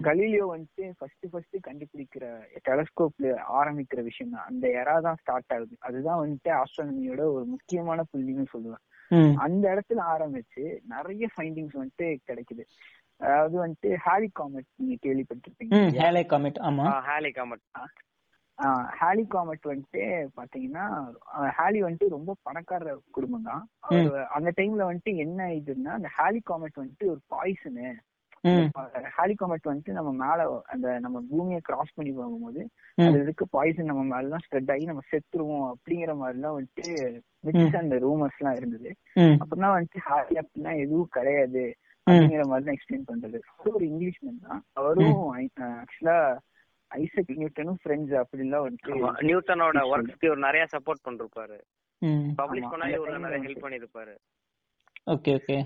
கலீலியோ வந்துட்டு ஃபர்ஸ்ட் ஃபர்ஸ்ட் கண்டுபிடிக்கிற டெலஸ்கோப்ல ஆரம்பிக்கிற விஷயம் தான். அந்த எரா தான் ஸ்டார்ட் ஆகுது. அதுதான் வந்துட்டு ஆஸ்ட்ரானமியோட ஒரு முக்கியமான புள்ளின்னு சொல்லுவேன். அந்த இடத்துல ஆரம்பிச்சு நிறைய ஃபைண்டிங்ஸ் வந்துட்டு கிடைக்குது. அதாவது வந்துட்டு ஹாலி காமெட் நீங்க கேள்விப்பட்டிருப்பீங்க ஹேலே காமெட் ஆமா. ஹாலி காமெட் ஹாலி காமெட் வந்துட்டு பாத்தீங்கன்னா ஹாலி வந்துட்டு ரொம்ப பணக்கார குடும்பம் தான். அந்த டைம்ல வந்துட்டு என்ன இதுன்னா அந்த ஹாலி காமெட் வந்துட்டு ஒரு பாய்சனு ஹாலி காமெட் வந்துட்டு நம்ம மேல அந்த நம்ம பூமியை கிராஸ் பண்ணி போகும்போது அது இதுக்கு பாய்சன் நம்ம மேல எல்லாம் ஸ்ப்ரெட் ஆகி நம்ம செத்துருவோம் அப்படிங்கிற மாதிரி எல்லாம் வந்துட்டு மிக்ஸ் அந்த ரூமர்ஸ் எல்லாம் இருந்தது. அப்படின்னா வந்துட்டு ஹாலி அப்படின்னா எதுவும் கிடையாது. அப்படிங்கிற மாதிரி தான் எக்ஸ்பிளைன் பண்றது ஒரு இங்கிலீஷ் மேன் தான். அவரும் ஆக்சுவலா ஐசக் நியூட்டனும் ஃப்ரெண்ட்ஸ் அப்படிலாம் வந்துட்டு நியூட்டனோட ஒர்க்ஸ்க்கு ஒரு நிறைய சப்போர்ட் பண்ணிருப்பாரு. பப்ளிஷ் பண்ணா இவரு நிறைய ஹெல்ப் பண்ணிருப்பாரு. Okay okay.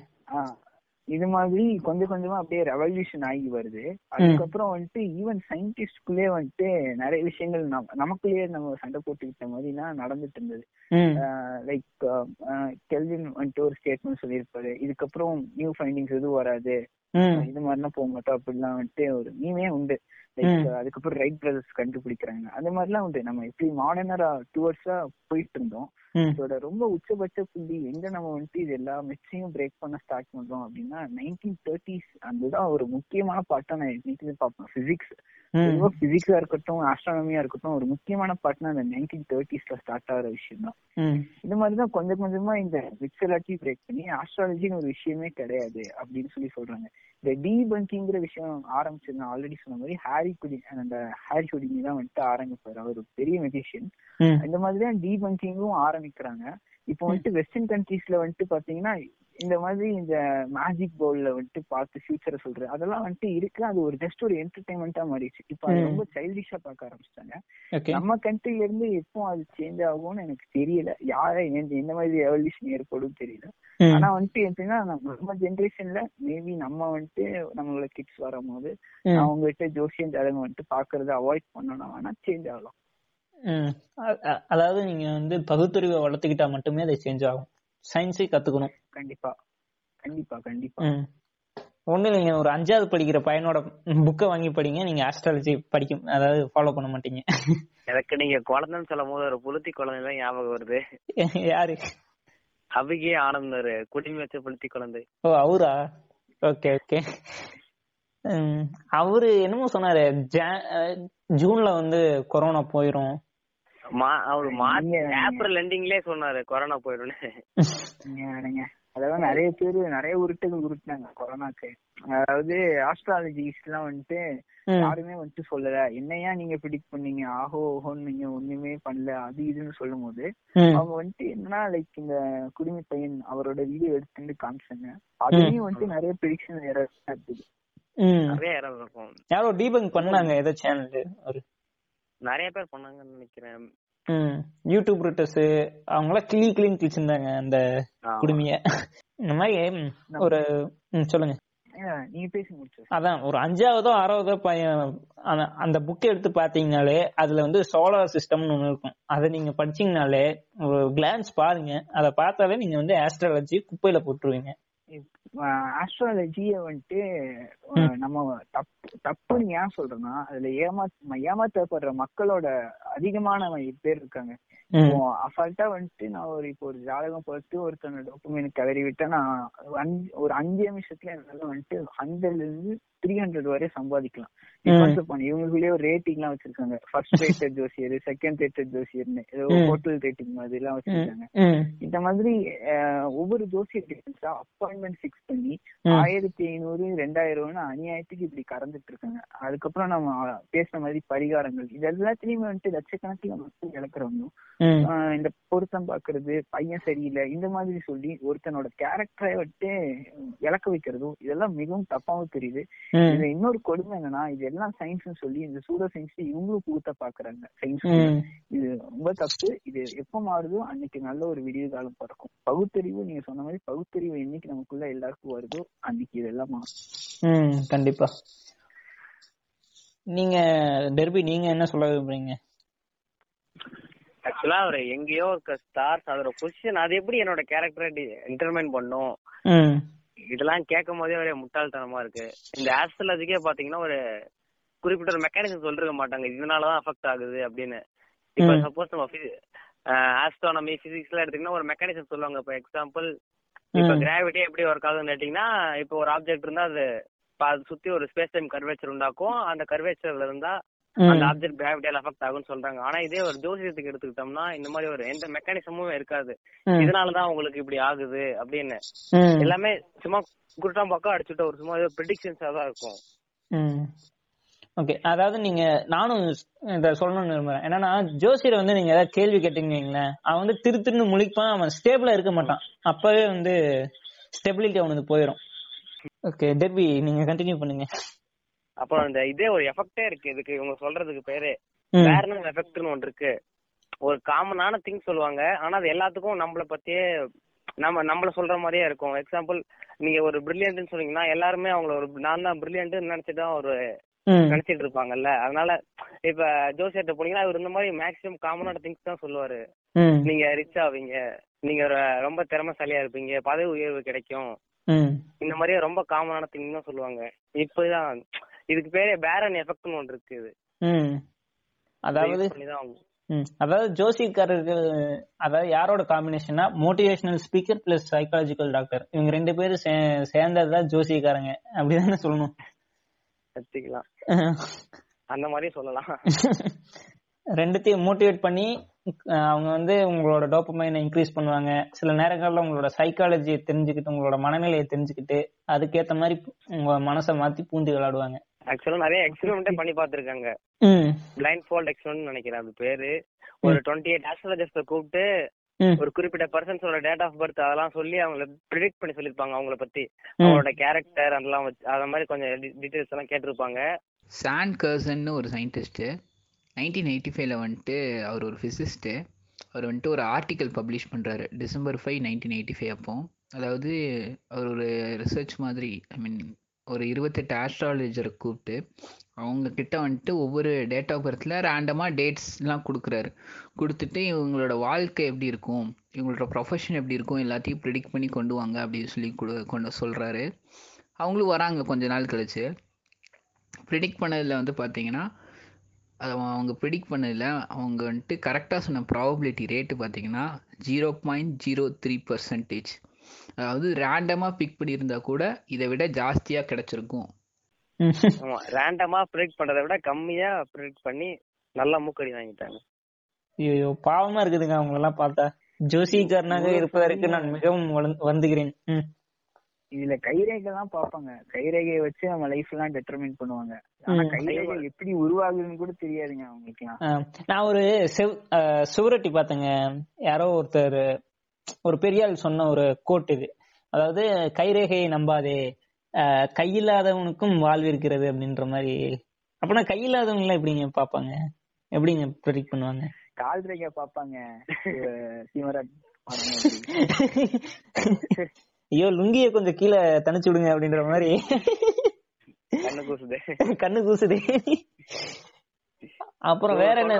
இது மாதிரி கொஞ்சம் கொஞ்சமா அப்படியே ரெவல்யூஷன் ஆகி வருது. அதுக்கப்புறம் வந்துட்டு ஈவன் சயின்டிஸ்ட்குள்ளே வந்துட்டு நிறைய விஷயங்கள் நமக்குள்ளேயே நம்ம சண்டை போட்டுக்கிட்ட மாதிரி எல்லாம் நடந்துட்டு இருந்தது. லைக் கெல்வின் வந்துட்டு ஒரு ஸ்டேட்மெண்ட் சொல்லியிருப்பாரு. இதுக்கப்புறம் நியூ ஃபைண்டிங்ஸ் எதுவும் வராது. இது மாதிரிலாம் போக மாட்டோம். அப்படிலாம் வந்துட்டு ஒரு மீமே உண்டு. அதுக்கப்புறம் ரைட் பிரதர்ஸ் கண்டுபிடிக்கிறாங்க. அந்த மாதிரிலாம் உண்டு. நம்ம எப்படி மாடர்னரா டுவர்ட்ஸா போயிட்டு இருந்தோம். இதோட ரொம்ப உச்சபட்ச புள்ளி எங்க நம்ம வந்துட்டு இது எல்லா மிக்ஸையும் பிரேக் பண்ண ஸ்டார்ட் பண்றோம் அப்படின்னா நைன்டீன் தேர்ட்டிஸ் அதுதான் ஒரு முக்கியமான பார்ட்டா நான் இன்னைக்கு பார்ப்பேன். பிசிக்ஸ் பிசிக்ஸா இருக்கட்டும் ஆஸ்ட்ரானமியா இருக்கட்டும் ஒரு முக்கியமான பார்ட்னா அந்த நைன்டீன் தேர்ட்டிஸ்ல ஸ்டார்ட் ஆகிற விஷயம் தான் இந்த மாதிரிதான் கொஞ்சம் கொஞ்சமா இந்த மிக்ஸ் எல்லாத்தையும் பிரேக் பண்ணி ஆஸ்ட்ராலஜின்னு ஒரு விஷயமே கிடையாது அப்படின்னு சொல்லி சொல்றாங்க. இந்த டீபங்கிங்கிற விஷயம் ஆரம்பிச்சது நான் ஆல்ரெடி சொன்ன மாதிரி ஹாரி குடி அந்த ஹாரி குடிங்கி தான் வந்துட்டு ஆரம்பிப்பாரு. அவர் பெரிய மெஜிஷியன் இந்த மாதிரி தான் டீபங்கிங்கும் ஆரம்பிக்கிறாங்க. இப்போ வந்துட்டு வெஸ்டர்ன் கண்ட்ரீஸ்ல வந்துட்டு பாத்தீங்கன்னா இந்த மாதிரி இந்த மேஜிக் பவுல்ல வந்துட்டு பார்த்து ஃபியூச்சரை சொல்றது அதெல்லாம் வந்துட்டு இருக்கு. அது ஒரு ஜஸ்ட் ஒரு என்டர்டைன்மெண்டா மாறிடுச்சு. இப்போ அது ரொம்ப சைல்டிஷா பார்க்க ஆரம்பிச்சிட்டாங்க. நம்ம கண்ட்ரில இருந்து எப்போ அது சேஞ்ச் ஆகும்னு எனக்கு தெரியல. யார எந்த மாதிரி எவல்யூஷன் ஏற்படும் தெரியல. ஆனா வந்துட்டு எப்படின்னா நம்ம ஜென்ரேஷன்ல மேபி நம்ம வந்துட்டு நம்மளோட கிட்ஸ் வரும்போது அவங்க கிட்ட ஜோசியன் ஜாதகம் வந்துட்டு பாக்குறத அவாய்ட் பண்ணணும். ஆனா சேஞ்ச் ஆகலாம். அதாவது நீங்க வந்து பகுத்தறிவை வளர்த்துக்கிட்டா மட்டுமே அதை சேஞ்ச் ஆகும். சயின்ஸை கத்துக்கணும். கண்டிப்பா. கண்டிப்பா கண்டிப்பா. ஒண்ணு நீங்க ஒரு அஞ்சாவது படிக்கிற பையனோட புக்கை வாங்கி படிங்க நீங்க ஆஸ்ட்ராலஜி படிக்கும் அதாவது ஃபாலோ பண்ண மாட்டீங்க. எனக்கு நீங்க குழந்தைன்னு சொல்லும் போது ஒரு புளுத்தி குழந்தை தான் ஞாபகம் வருது. யாரு? அபிகே ஆனந்தர் குடிமை வச்ச புளுத்தி குழந்தை. ஓ அவரா? Okay okay. அவரு என்னமோ சொன்னாரு ஜூன்ல வந்து கொரோனா போயிரும். அவரு மார்ச் ஏப்ரல் எண்டிங்லயே சொன்னாரு கொரோனா போயிடும்னு. அதாவது நிறைய பேரு நிறைய உருட்டுகள் உருட்டுனாங்க கொரோனாக்கு. அதாவது ஆஸ்ட்ராலஜிஸ்ட் எல்லாம் வந்துட்டு யாருமே வந்துட்டு சொல்லல. என்னையா நீங்க பிடிக் பண்ணீங்க? ஆஹோ ஓஹோன்னு நீங்க ஒண்ணுமே பண்ணல. அது இதுன்னு சொல்லும் போது அவங்க வந்துட்டு என்னன்னா லைக் இந்த குடிமை பையன் அவரோட வீடியோ எடுத்துட்டு காமிச்சாங்க. அதுலயும் வந்துட்டு நிறைய ப்ரிடிக்ஷன் எரர் இருக்குது. நிறைய எரர் இருக்கும். யாரோ டீபங்க் பண்ணாங்க ஏதோ சேனல் நிறைய பேர் பண்ணாங்கன்னு நினைக்கிறேன். யூடியூப் ரிட்டர்ஸ் அவங்க எல்லாம் கிளி கிளீன் கிழிச்சிருந்தாங்க அந்த குடுமைய. இந்த மாதிரி ஒரு சொல்லுங்க. நீங்க பேசி முடிச்சு அதான் ஒரு அஞ்சாவதோ ஆறாவதோ பையன் அந்த புக் எடுத்து பாத்தீங்கனாலே அதுல வந்து சோலார் சிஸ்டம்னு ஒண்ணு இருக்கும். அதை நீங்க படிச்சீங்கனாலே ஒரு கிளான்ஸ் பாருங்க. அதை பார்த்தாலே நீங்க வந்து ஆஸ்ட்ராலஜி குப்பையில போட்டுருவீங்க. ஆஸ்ட்ராலஜிய வந்துட்டு நம்ம தப்பு தப்புன்னு ஏன் சொல்றேன்னா அதுல ஏமா ஏமாத்தப்படுற மக்களோட அதிகமான பேர் இருக்காங்க. இப்போ அசால்ட்டா வந்துட்டு நான் ஒரு இப்போ ஒரு ஜாதகம் பார்த்து ஒருத்தனோட டொக்குமெண்ட் கிளறி விட்டா நான் ஒரு அஞ்சு நிமிஷத்துல என்னால வந்துட்டு ஹண்ட்ரட்ல இருந்து த்ரீ ஹண்ட்ரட் வரை சம்பாதிக்கலாம். இவங்களுக்குள்ளேயே ஒரு ரேட்டிங் எல்லாம் வச்சிருக்காங்க. ஃபர்ஸ்ட் ரேட்டட் (laughs) ஜோசியர் செகண்ட் ரேட்டட் ஜோசியர்னு. ஏதோ ஹோட்டல் ரேட்டிங் மாதிரி எல்லாம் வச்சிருக்காங்க. இந்த மாதிரி ஒவ்வொரு ஜோசியர் அப்பாயின்மெண்ட் ஃபிக்ஸ் பண்ணி ஆயிரத்தி ஐநூறு ரெண்டாயிரம்னு அநியாயத்துக்கு இப்படி கறந்துட்டு இருக்காங்க அதுக்கப்புறம் நம்ம பேசுன மாதிரி பரிகாரங்கள். இது எல்லாத்துலயுமே வந்துட்டு லட்சக்கணக்கில் மக்கள் இழக்கிறவங்க. இந்த பொருத்தம் பாக்குறது பையன் சரியில்லை இந்த மாதிரி சொல்லி ஒருத்தனோட கேரக்டரை விட்டு இழக்க வைக்கிறதும் இதெல்லாம் மிகவும் தப்பாவும் தெரியுது. இதுல இன்னொரு கொடுமை என்னன்னா இது எல்லாம் சயின்ஸ் சொல்லி இந்த சூடோ சயின்ஸ் இவங்களும் புகுத்த பாக்குறாங்க. சயின்ஸ் இது ரொம்ப தப்பு. இது எப்ப மாறுதோ அன்னைக்கு நல்ல ஒரு விடிவு காலம் பிறக்கும். பகுத்தறிவு நீங்க சொன்ன மாதிரி பகுத்தறிவு என்னைக்கு நமக்குள்ள எல்லாருக்கும் வருதோ அன்னைக்கு இதெல்லாம் மாறும். கண்டிப்பா. நீங்க டெர்பி நீங்க என்ன சொல்ல விரும்புறீங்க? ஆக்சுவலா ஒரு எங்கேயோ இருக்க ஸ்டார்ஸ் அதோட பொசிஷன் அது எப்படி என்னோட கேரக்டரை இன்டர்மைன் பண்ணும்? ம். இதெல்லாம் கேட்கும் போதே ஒரே முட்டாள்தனமா இருக்கு. இந்த ஆஸ்ட்ராலஜிக்கே பாத்தீங்கன்னா ஒரு குறிப்பிட்ட ஒரு மெக்கானிசம் சொல்லிருக்க மாட்டாங்க. இதனாலதான் அஃபெக்ட் ஆகுது அப்படின்னு. இப்ப. சப்போஸ் நம்ம ஆஸ்ட்ரானமி பிசிக்ஸ்ல எடுத்தீங்கன்னா ஒரு மெக்கானிசம் சொல்லுவாங்க. இப்ப எக்ஸாம்பிள் இப்ப. கிராவிட்டி எப்படி ஒர்க் ஆகுதுன்னு கேட்டீங்கன்னா இப்ப ஒரு ஆப்ஜெக்ட் இருந்தா அது சுத்தி ஒரு ஸ்பேஸ் டைம் கர்வேச்சர் உண்டாக்கும். அந்த கர்வேச்சர்ல இருந்தா அந்த. ஆப்ஜெக்ட் கிராவிட்டியால அஃபெக்ட் ஆகும்னு சொல்றாங்க. ஆனா இதே ஒரு ஜோசியத்துக்கு எடுத்துக்கிட்டோம்னா இந்த மாதிரி ஒரு எந்த மெக்கானிசமும் இருக்காது. இதனாலதான் உங்களுக்கு இப்படி ஆகுது அப்படின்னு. எல்லாமே சும்மா குருட்டாம் பக்கம் அடிச்சுட்டு ஒரு சும்மா ஏதோ ப்ரிடிக்ஷன்ஸா தான் இருக்கும். ஓகே. அதாவது நீங்க நானும் இத சொல்லணும்னு விரும்புறேன். என்னன்னா ஜோசியர் வந்து நீங்க ஏதாவது கேள்வி கேட்டீங்கன்னு அவன் வந்து திரு திருன்னு முழிப்பான். அவன் ஸ்டேபிளா இருக்க மாட்டான். அப்பவே வந்து ஸ்டெபிலிட்டி அவனுக்கு போயிடும் ஓகே டெர்பி நீங்க கண்டினியூ பண்ணுங்க. அப்புறம் இந்த இதே ஒரு எஃபெக்டே இருக்கு. இதுக்கு இவங்க சொல்றதுக்கு பேரு. ம். வேர்னல் எஃபெக்ட்னு ஒன்று இருக்கு. ஒரு காமனான திங் சொல்லுவாங்க. ஆனா அது எல்லாத்துக்கும் நம்மள பத்தியே நம்ம நம்மள சொல்ற மாதிரியே இருக்கும். எக்ஸாம்பிள் நீங்க ஒரு பிரில்லியன்ட்னு சொன்னீங்கன்னா எல்லாருமே அவங்கள ஒரு நான் தான் பிரில்லியன்ட் நினைச்சிட்டு தான் ஒரு. நினைச்சிட்டு இருப்பாங்கல்ல. அதனால இப்ப ஜோசியர்ட்ட போனீங்கன்னா அவர் இந்த மாதிரி மேக்ஸிமம் காமனான திங்ஸ் தான் சொல்லுவாரு. நீங்க ரிச் ஆவீங்க. நீங்க ரொம்ப திறமைசாலியா இருப்பீங்க. பதவி உயர்வு கிடைக்கும். இந்த மாதிரியே ரொம்ப காமனான திங் தான் சொல்லுவாங்க. இப்பதான் இதுக்கு பேரே பேரன் எஃபெக்ட்னு ஒன்று இருக்கு இது. ம். அதாவது. அதாவது ஜோசிக்காரர்கள் அதாவது யாரோட காம்பினேஷன்னா motivational speaker plus psychological doctor இவங்க ரெண்டு பேரும் சேர்ந்ததுதான் ஜோசிக்காரங்க. அப்படிதானே சொல்லணும். வச்சுக்கலாம் (laughs) அந்த மாதிரியும் சொல்லலாம். (laughs) ரெண்டுத்தையும் மோட்டிவேட் பண்ணி அவங்க வந்து உங்களோட டோப்பமைனை இன்க்ரீஸ் பண்ணுவாங்க. சில நேரங்கள்ல உங்களோட சைக்காலஜியை தெரிஞ்சுக்கிட்டு உங்களோட மனநிலையை தெரிஞ்சுக்கிட்டு அதுக்கேத்த மாதிரி உங்க மனசை மாத்தி பூந்து விளையாடுவாங்க. ஆக்சுவலா நிறைய எக்ஸ்பெரிமெண்டே பண்ணி பார்த்திருக்காங்க. ம். பிளைண்ட் ஃபோல்ட் எக்ஸ்பெரிமெண்ட் நினைக்கிறேன் அது பேரு. ஒரு டுவெண்ட்டி எயிட் ஆஸ்ட்ராலஜிஸ்ட கூப்பிட்டு ஒரு குறிப்பிட்ட பர்சன்ஸோட டேட் ஆஃப் பர்த் அதெல்லாம் சொல்லி அவங்கள ப்ரிடிக்ட் பண்ணி சொல்லிருப்பாங்க அவங்கள பத்தி. அவங்களோட கேரக்டர் அதெல்லாம் வச்சு அத மாதிரி கொஞ்சம் டீடைல்ஸ் எல்லாம் கேட்டிருப்பாங்க. சாண்ட் கர்சன்னு ஒரு சயின்டிஸ்ட்டு நைன்டீன் எயிட்டி ஃபைவ்ல வந்துட்டு அவர் ஒரு ஃபிசிஸ்ட்டு அவர் வந்துட்டு ஒரு ஆர்டிக்கல் பப்ளிஷ் பண்ணுறாரு December five nineteen eighty five அப்போ. அதாவது அவர் ஒரு ரிசர்ச் மாதிரி ஐ மீன் ஒரு இருபத்தெட்டு ஆஸ்ட்ராலஜரை கூப்பிட்டு அவங்க கிட்ட வந்துட்டு ஒவ்வொரு டேட் ஆஃப் பர்த்தில் ரேண்டமாக டேட்ஸ்லாம் கொடுக்குறாரு. கொடுத்துட்டு இவங்களோட வாழ்க்கை எப்படி இருக்கும் இவங்களோட ப்ரொஃபஷன் எப்படி இருக்கும் எல்லாத்தையும் ப்ரிடிக்ட் பண்ணி கொண்டு வாங்க அப்படின்னு சொல்லி கொடு கொண்டு சொல்கிறாரு அவங்களும் வராங்க கொஞ்ச நாள் கழிச்சு. ப்ரிடிக்ட் பண்ணதில் வந்து பார்த்தீங்கன்னா அது அவங்க ப்ரிடிக்ட் பண்ணதில் அவங்க வந்துட்டு கரெக்டாக சொன்ன ப்ராபபிலிட்டி ரேட்டு பார்த்தீங்கன்னா zero point zero three percentage அதாவது ரேண்டமாக பிக் பண்ணியிருந்தா கூட இதை விட ஜாஸ்தியாக கிடச்சிருக்கும். ஆமா ரேண்டமா ப்ரிடிக்ட் பண்றதை விட கம்மியா ப்ரிடிக்ட் பண்ணி நல்லா மூக்கடி வாங்கிட்டாங்க. ஐயோ பாவமா இருக்குதுங்க அவங்க எல்லாம் பார்த்தா ஜோசிக்காரனாக இருப்பதற்கு நான் மிகவும் ம். இதுல கைரேகை தான் பாப்பாங்க கைரேகையை வச்சு நம்ம லைஃப் எல்லாம் டெட்டர்மின் பண்ணுவாங்க. ஆனா. கைரேகை எப்படி உருவாகுதுன்னு கூட தெரியாதுங்க அவங்களுக்குலாம் ஆ, நான் ஒரு சுவரொட்டி பார்த்தேங்க. யாரோ ஒருத்தர் ஒரு பெரிய ஆள் சொன்ன ஒரு கோட் இது. அதாவது கைரேகையை நம்பாதே கையில்லாதவனுக்கும் வாழ்வு இருக்கிறது அப்படின்ற மாதிரி. அப்பனா கையில்லாதவங்க எல்லாம் எப்படிங்க பாப்பாங்க எப்படிங்க ப்ரெடிக்ட் பண்ணுவாங்க? கால் ரேகை பாப்பாங்க சீமராஜ். ஐயோ லுங்கிய கொஞ்சம் கீழே தனிச்சு விடுங்க அப்படின்ற மாதிரி. கண்ணு கூசுது. கண்ணு கூசுது. அப்புறம் வேற என்ன?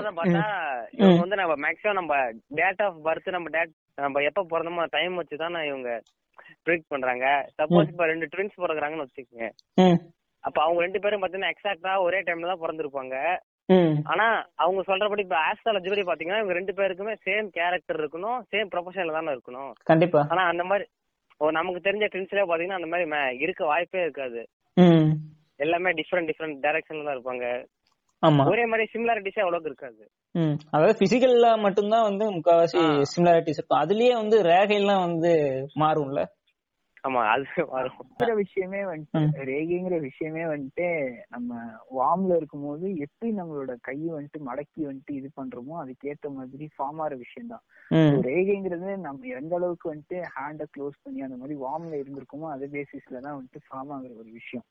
இவங்க வந்து நம்ம மேக்ஸிமம் நம்ம டேட் ஆஃப் பர்த் நம்ம டேட் நம்ம எப்ப பிறந்தோமோ டைம் வச்சு தானே இவங்க ப்ரிடிக்ட் பண்றாங்க. சப்போஸ் இப்ப ரெண்டு ட்வின்ஸ் பிறகுறாங்கன்னு வச்சுக்கோங்க. அப்ப அவங்க ரெண்டு பேரும் பாத்தீங்கன்னா எக்ஸாக்டா ஒரே டைம்ல தான் பிறந்திருப்பாங்க. ஆனா அவங்க சொல்றபடி இப்ப ஆஸ்ட்ராலஜி படி பாத்தீங்கன்னா இவங்க ரெண்டு பேருக்குமே சேம் கேரக்டர் இருக்கணும் சேம் ப்ரொஃபஷன்ல தானே இருக்கணும். கண்டிப்பா. ஆனா அந்த மாதிரி நமக்கு தெரிஞ்ச ட்வின்ஸ்லயே பாத்தீங்கன்னா அந்த மாதிரி இருக்க வாய்ப்பே இருக்காது. எல்லாமே டிஃப்ரெண்ட் டிஃப்ரெண்ட் டைரக்ஷன்ல தான் இருப்பாங்க. ஒரே மாதிரி சிமிலாரிட்டிஸே அவ்வளவுக்கு இருக்காது. அதாவது பிசிக்கல்ல மட்டும்தான் வந்து முக்காவாசி. சிமிலாரிட்டிஸ் இருக்கும். அதுலயே வந்து ரேகைலாம் வந்து மாறும்ல? ஆமா அது வரும். விஷயமே வந்துட்டு ரேகைங்கிற விஷயமே வந்துட்டு நம்ம வார்ம்ல இருக்கும்போது எப்படி நம்மளோட கை வந்துட்டு மடக்கி வந்துட்டு இது பண்றோமோ அதுக்கேத்த மாதிரி ஃபார்ம் ஆகிற விஷயம் தான் ரேகைங்கிறது நம்ம எந்த அளவுக்கு வந்துட்டு ஹேண்ட க்ளோஸ் பண்ணி அந்த மாதிரி வார்ம்ல இருந்திருக்கோமோ அதே பேசிஸ்ல தான் வந்துட்டு ஃபார்ம் ஆகுற ஒரு விஷயம்.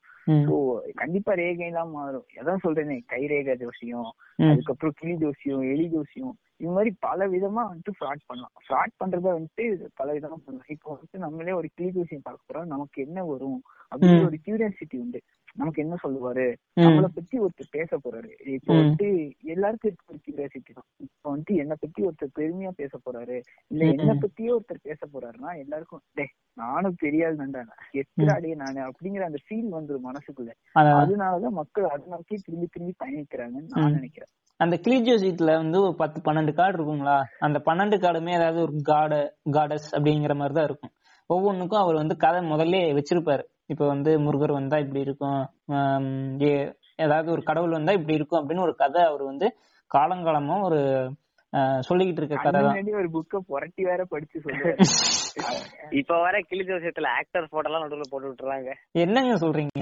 ஸோ கண்டிப்பா ரேகை எல்லாம் மாறும். அதான் சொல்றேனே கை ரேகை ஜோசியம் அதுக்கப்புறம் கிளி ஜோசியம் எலி ஜோசியம் இது மாதிரி பல விதமா வந்துட்டு ஃப்ராட் பண்ணலாம். ஃப்ராட் பண்றத வந்துட்டு பல விதமா பண்ணலாம். இப்போ வந்துட்டு நம்மளே ஒரு கிளீக் விஷயம் பார்க்க போறோம். நமக்கு என்ன வரும்? அப்படின்னு ஒரு கியூரியாசிட்டி உண்டு. நமக்கு என்ன சொல்லுவாரு? நம்மளை பத்தி ஒருத்தர் பேச போறாரு. இப்போ வந்துட்டு எல்லாருக்கும் இருக்க ஒரு கியூரியாசிட்டி தான். இப்போ வந்துட்டு என்னை பத்தி ஒருத்தர் பெருமையா பேச போறாரு. இல்ல என்ன பத்தியே ஒருத்தர் பேச போறாருன்னா எல்லாருக்கும் டே நானும் பெரியாள் நண்டா எத்திராடியே நானு? அப்படிங்கிற அந்த ஃபீல் வந்துரும் மனசுக்குள்ள. அதனாலதான் மக்கள் அதை நோக்கி திரும்பி திரும்பி பயணிக்கிறாங்கன்னு நான் நினைக்கிறேன். அந்த கிளிஜோ சீட்ல வந்து ஒரு பத்து பன்னெண்டு கார்டு இருக்குங்களா? அந்த பன்னெண்டு கார்டுமே ஏதாவது ஒரு காட காடஸ் அப்படிங்கிற மாதிரி தான் இருக்கும். ஒவ்வொன்றுக்கும் அவர் வந்து கதை முதல்ல வச்சிருப்பாரு. இப்ப வந்து முருகர் வந்தா இப்படி இருக்கும் ஏதாவது ஒரு கடவுள் வந்தா இப்படி இருக்கும் அப்படின்னு ஒரு கதை அவர் வந்து காலங்காலமா ஒரு சொல்லிக்கிட்டு இருக்க கதை தான். ஒரு புக்க புரட்டி வேற படிச்சு சொல்லுவாரு. (laughs) இப்ப வர கிளி ஜோசியத்துல ஆக்டர் போட்டோ எல்லாம் நடுவுல போட்டு விட்டுறாங்க. என்னங்க சொல்றீங்க?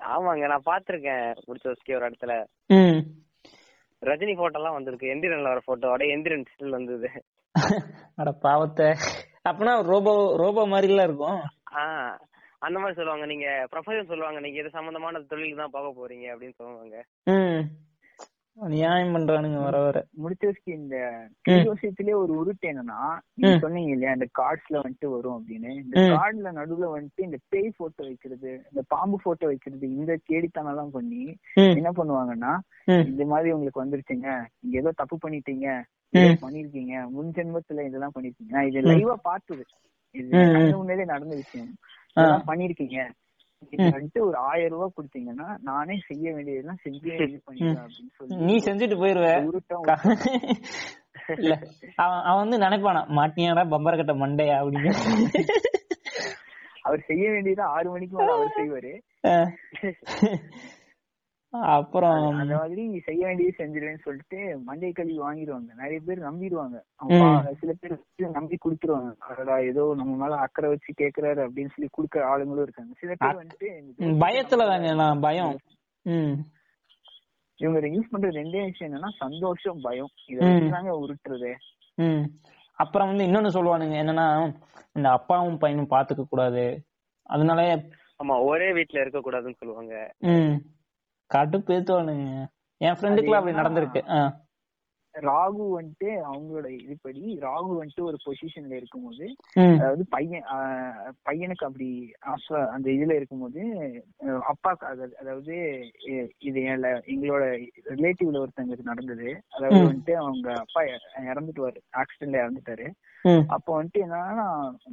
ஆமாங்க நான் பாத்திருக்கேன் முடிச்ச ஒரு இடத்துல. ரஜினி போட்டோ எல்லாம் வந்திருக்கு. எந்திரன்ல வர போட்டோட எந்திரன் ஸ்டில் வந்தது. (laughs) அட பாவத்தை. அப்பனா ரோபோ ரோபோ மாதிரி எல்லாம் இருக்கும். ஆஹ் அந்த மாதிரி சொல்லுவாங்க. நீங்க ப்ரொஃபஷன் சொல்லுவாங்க. நீங்க இது சம்பந்தமான தொழில் தான் பார்க்க போறீங்க அப்படின்னு சொல்லுவாங்க. நியாயம் பண்றானுங்க வர வர. முடிச்சதுக்கு இந்த விஷயத்திலே ஒரு உருட்டு என்னன்னா சொன்னீங்க இல்லையா இந்த கார்ட்ஸ்ல வந்துட்டு வரும் அப்படின்னு. இந்த கார்ட்ல நடுவுல வந்துட்டு இந்த பேய் போட்டோ வைக்கிறது இந்த பாம்பு போட்டோ வைக்கிறது இந்த கேடித்தனம் எல்லாம் பண்ணி என்ன பண்ணுவாங்கன்னா இந்த மாதிரி உங்களுக்கு வந்துருச்சுங்க. நீங்க ஏதோ தப்பு பண்ணிட்டீங்க. பண்ணிருக்கீங்க. முன் ஜென்மத்துல இதெல்லாம் பண்ணிருக்கீங்க. நான் இது லைவா பார்த்தது. இது முன்னாடியே நடந்த விஷயம். பண்ணிருக்கீங்க. வந்துட்டு ஒரு ஆயிரம் ரூபாய் கொடுத்தீங்கன்னா நானே செய்ய வேண்டியதெல்லாம் செஞ்சு அப்படின்னு சொல்லி நீ செஞ்சுட்டு போயிருவ. இல்ல. அவன் அவன் வந்து நினைப்பானா மாட்டியாடா பம்பர கட்ட மண்டையா? அப்படின்னு. அவர் செய்ய வேண்டியது ஆறு மணிக்கு அவர் செய்வாரு. அப்புறம் அந்த மாதிரி செய்ய வேண்டியது செஞ்சிருவேன்னு சொல்லிட்டு மண்டை கழுவி வாங்கிடுவாங்க. நிறைய பேர் நம்பிடுவாங்க. சில பேர் நம்பி குடுத்துருவாங்க. அடடா ஏதோ நம்ம மேல அக்கறை வச்சு கேக்குறாரு அப்படின்னு சொல்லி குடுக்கற ஆளுங்களும் இருக்காங்க. சில பேர் வந்துட்டு பயத்துல தாங்க நான் பயம். இவங்க யூஸ் பண்ற ரெண்டே விஷயம் என்னன்னா சந்தோஷம் பயம். இதாங்க உருட்டுறது. அப்புறம் வந்து இன்னொன்னு சொல்லுவானுங்க என்னன்னா இந்த அப்பாவும் பையனும் பாத்துக்க கூடாது அதனால ஆமா ஒரே வீட்டுல இருக்க கூடாதுன்னு சொல்லுவாங்க கடுப்பு ஏத்துவானுங்க என் ஃப்ரெண்டுக்குலாம் அப்படி நடந்திருக்கு. ராகு வந்துட்டு அவங்களோட இதுபடி ராகு வந்துட்டு ஒரு பொசிஷன்ல இருக்கும்போது அதாவது பையன் பையனுக்கு அப்படி அந்த இதுல இருக்கும்போது அப்பாக்கு அதாவது இது எங்களோட ரிலேட்டிவ்ல ஒருத்தங்களுக்கு நடந்தது. அதாவது வந்துட்டு அவங்க அப்பா இறந்துட்டுவாரு. ஆக்சிடென்ட்ல இறந்துட்டாரு. அப்போ வந்துட்டு என்னன்னா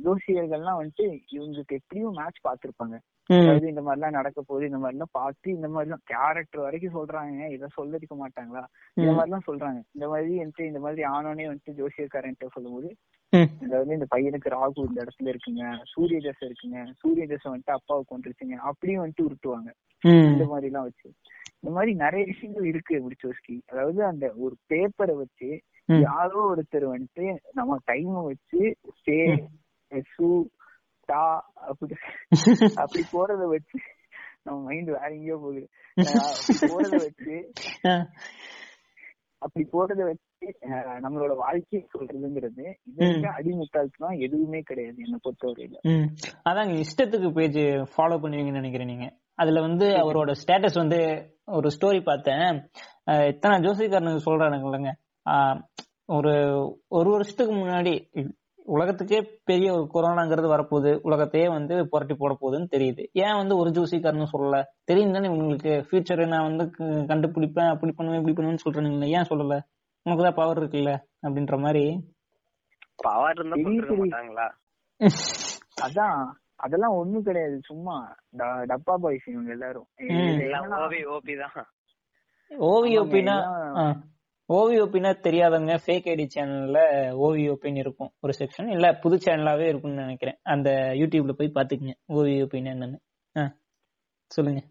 ஜோசியர்கள்லாம் வந்துட்டு இவங்களுக்கு எப்படியும் மேட்ச் பாத்துருப்பாங்க அதாவது இந்த மாதிரி எல்லாம் நடக்க போகுது இந்த மாதிரி எல்லாம் பார்த்து இந்த மாதிரி எல்லாம் கேரக்டர் வரைக்கும் சொல்றாங்க. இதை சொல்லிருக்க மாட்டாங்களா? இந்த மாதிரி எல்லாம் சொல்றாங்க. இந்த மாதிரி வந்துட்டு இந்த மாதிரி ஆனோனே வந்துட்டு ஜோசியக்காரன்ட்ட சொல்லும்போது அதாவது இந்த பையனுக்கு ராகு இந்த இடத்துல இருக்குங்க சூரிய தசை இருக்குங்க சூரிய தசை வந்துட்டு அப்பாவை கொண்டுருச்சுங்க அப்படியும் வந்துட்டு உருட்டுவாங்க. இந்த மாதிரி எல்லாம் வச்சு. இந்த மாதிரி நிறைய விஷயங்கள் இருக்கு முடிச்சோஸ்கி. அதாவது அந்த ஒரு பேப்பரை வச்சு யாரோ ஒருத்தர் வந்துட்டு நம்ம டைம் வச்சு சூ டா அப்படி அப்படி போறத வச்சு நம்ம மைண்ட் வேற எங்கேயோ போகுது. போறத வச்சு அப்படி போறத வச்சு நம்மளோட வாழ்க்கையை சொல்றதுங்கிறது இதுக்கு அடிமுட்டாள்தான் எதுவுமே கிடையாது என்ன பொறுத்தவரையில. அதாங்க இஷ்டத்துக்கு பேஜ் ஃபாலோ பண்ணுவீங்கன்னு நினைக்கிறேன் நீங்க. அதுல வந்து அவரோட ஸ்டேட்டஸ் வந்து ஒரு ஸ்டோரி பார்த்தேன். இத்தனை ஜோசிக்காரனுக்கு சொல்றானுங்க இல்லைங்க. ஒரு ஒரு வருஷத்துக்கு முன்னாடி உலகத்துக்கே பெரிய ஒரு கொரோனாங்கிறது வரப்போகுது. உலகத்தையே வந்து புரட்டி போட போகுதுன்னு தெரியுது. ஏன் வந்து ஒரு ஜூசிக்காரன்னு சொல்லல? தெரியும் தானே உங்களுக்கு? ஃபியூச்சர் நான் வந்து கண்டுபிடிப்பேன் அப்படி பண்ணுவேன் இப்படி பண்ணுவேன்னு சொல்றேன் ஏன் சொல்லல? உனக்கு தான் பவர் இருக்குல்ல? அப்படின்ற மாதிரி. பவர் இருந்தா (laughs) அதான். அதெல்லாம் ஒண்ணும் கிடையாது. சும்மா டப்பா பாய்ஸ் இவங்க எல்லாரும். ஓபி தான். ஓவி ஓபினா ஓவியோபினா தெரியாதவங்க ஃபேக் ஐடி சேனல்ல ஓவியோபின் இருக்கும். ஒரு செக்ஷன் இல்ல புது சேனலாவே இருக்கும்னு நினைக்கிறேன். அந்த யூடியூப்ல போய் பாத்துக்கங்க ஓவியோபின் என்னன்னு. சொல்லுங்க.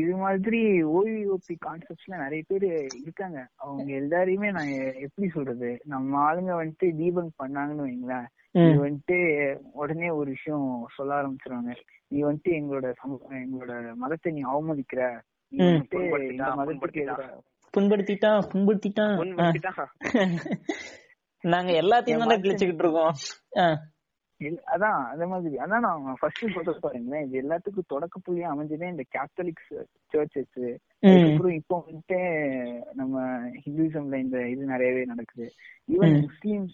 இது மாதிரி ஓவியோபி கான்செப்ட்ஸ்ல நிறைய பேர் இருக்காங்க. அவங்க எல்லாரையுமே நான் எப்படி சொல்றது? நம்ம ஆளுங்க வந்துட்டு தீபம் பண்ணாங்கன்னு வைங்களேன். இது வந்துட்டு உடனே ஒரு விஷயம் சொல்ல ஆரம்பிச்சிருவாங்க. நீ வந்துட்டு எங்களோட எங்களோட மதத்தை நீ அவமதிக்கிற. நீ வந்துட்டு இந்த மதத்துக்கு புண்படுத்திட்டான் புண்படுத்திட்டான் நாங்க எல்லாத்தையும் தான் கிழிச்சுக்கிட்டு இருக்கோம். அதான் அந்த மாதிரி. அதான் நான் ஃபர்ஸ்ட் சொல்ற பாருங்களேன் இது எல்லாத்துக்கும் தொடக்க புள்ளியா அமைஞ்சதே இந்த கேத்தலிக்ஸ் சர்ச்சஸ் அதுக்கப்புறம் இப்போ வந்துட்டு ஹிந்துசம்ல இந்த இது நிறையவே நடக்குது. ஈவன் முஸ்லீம்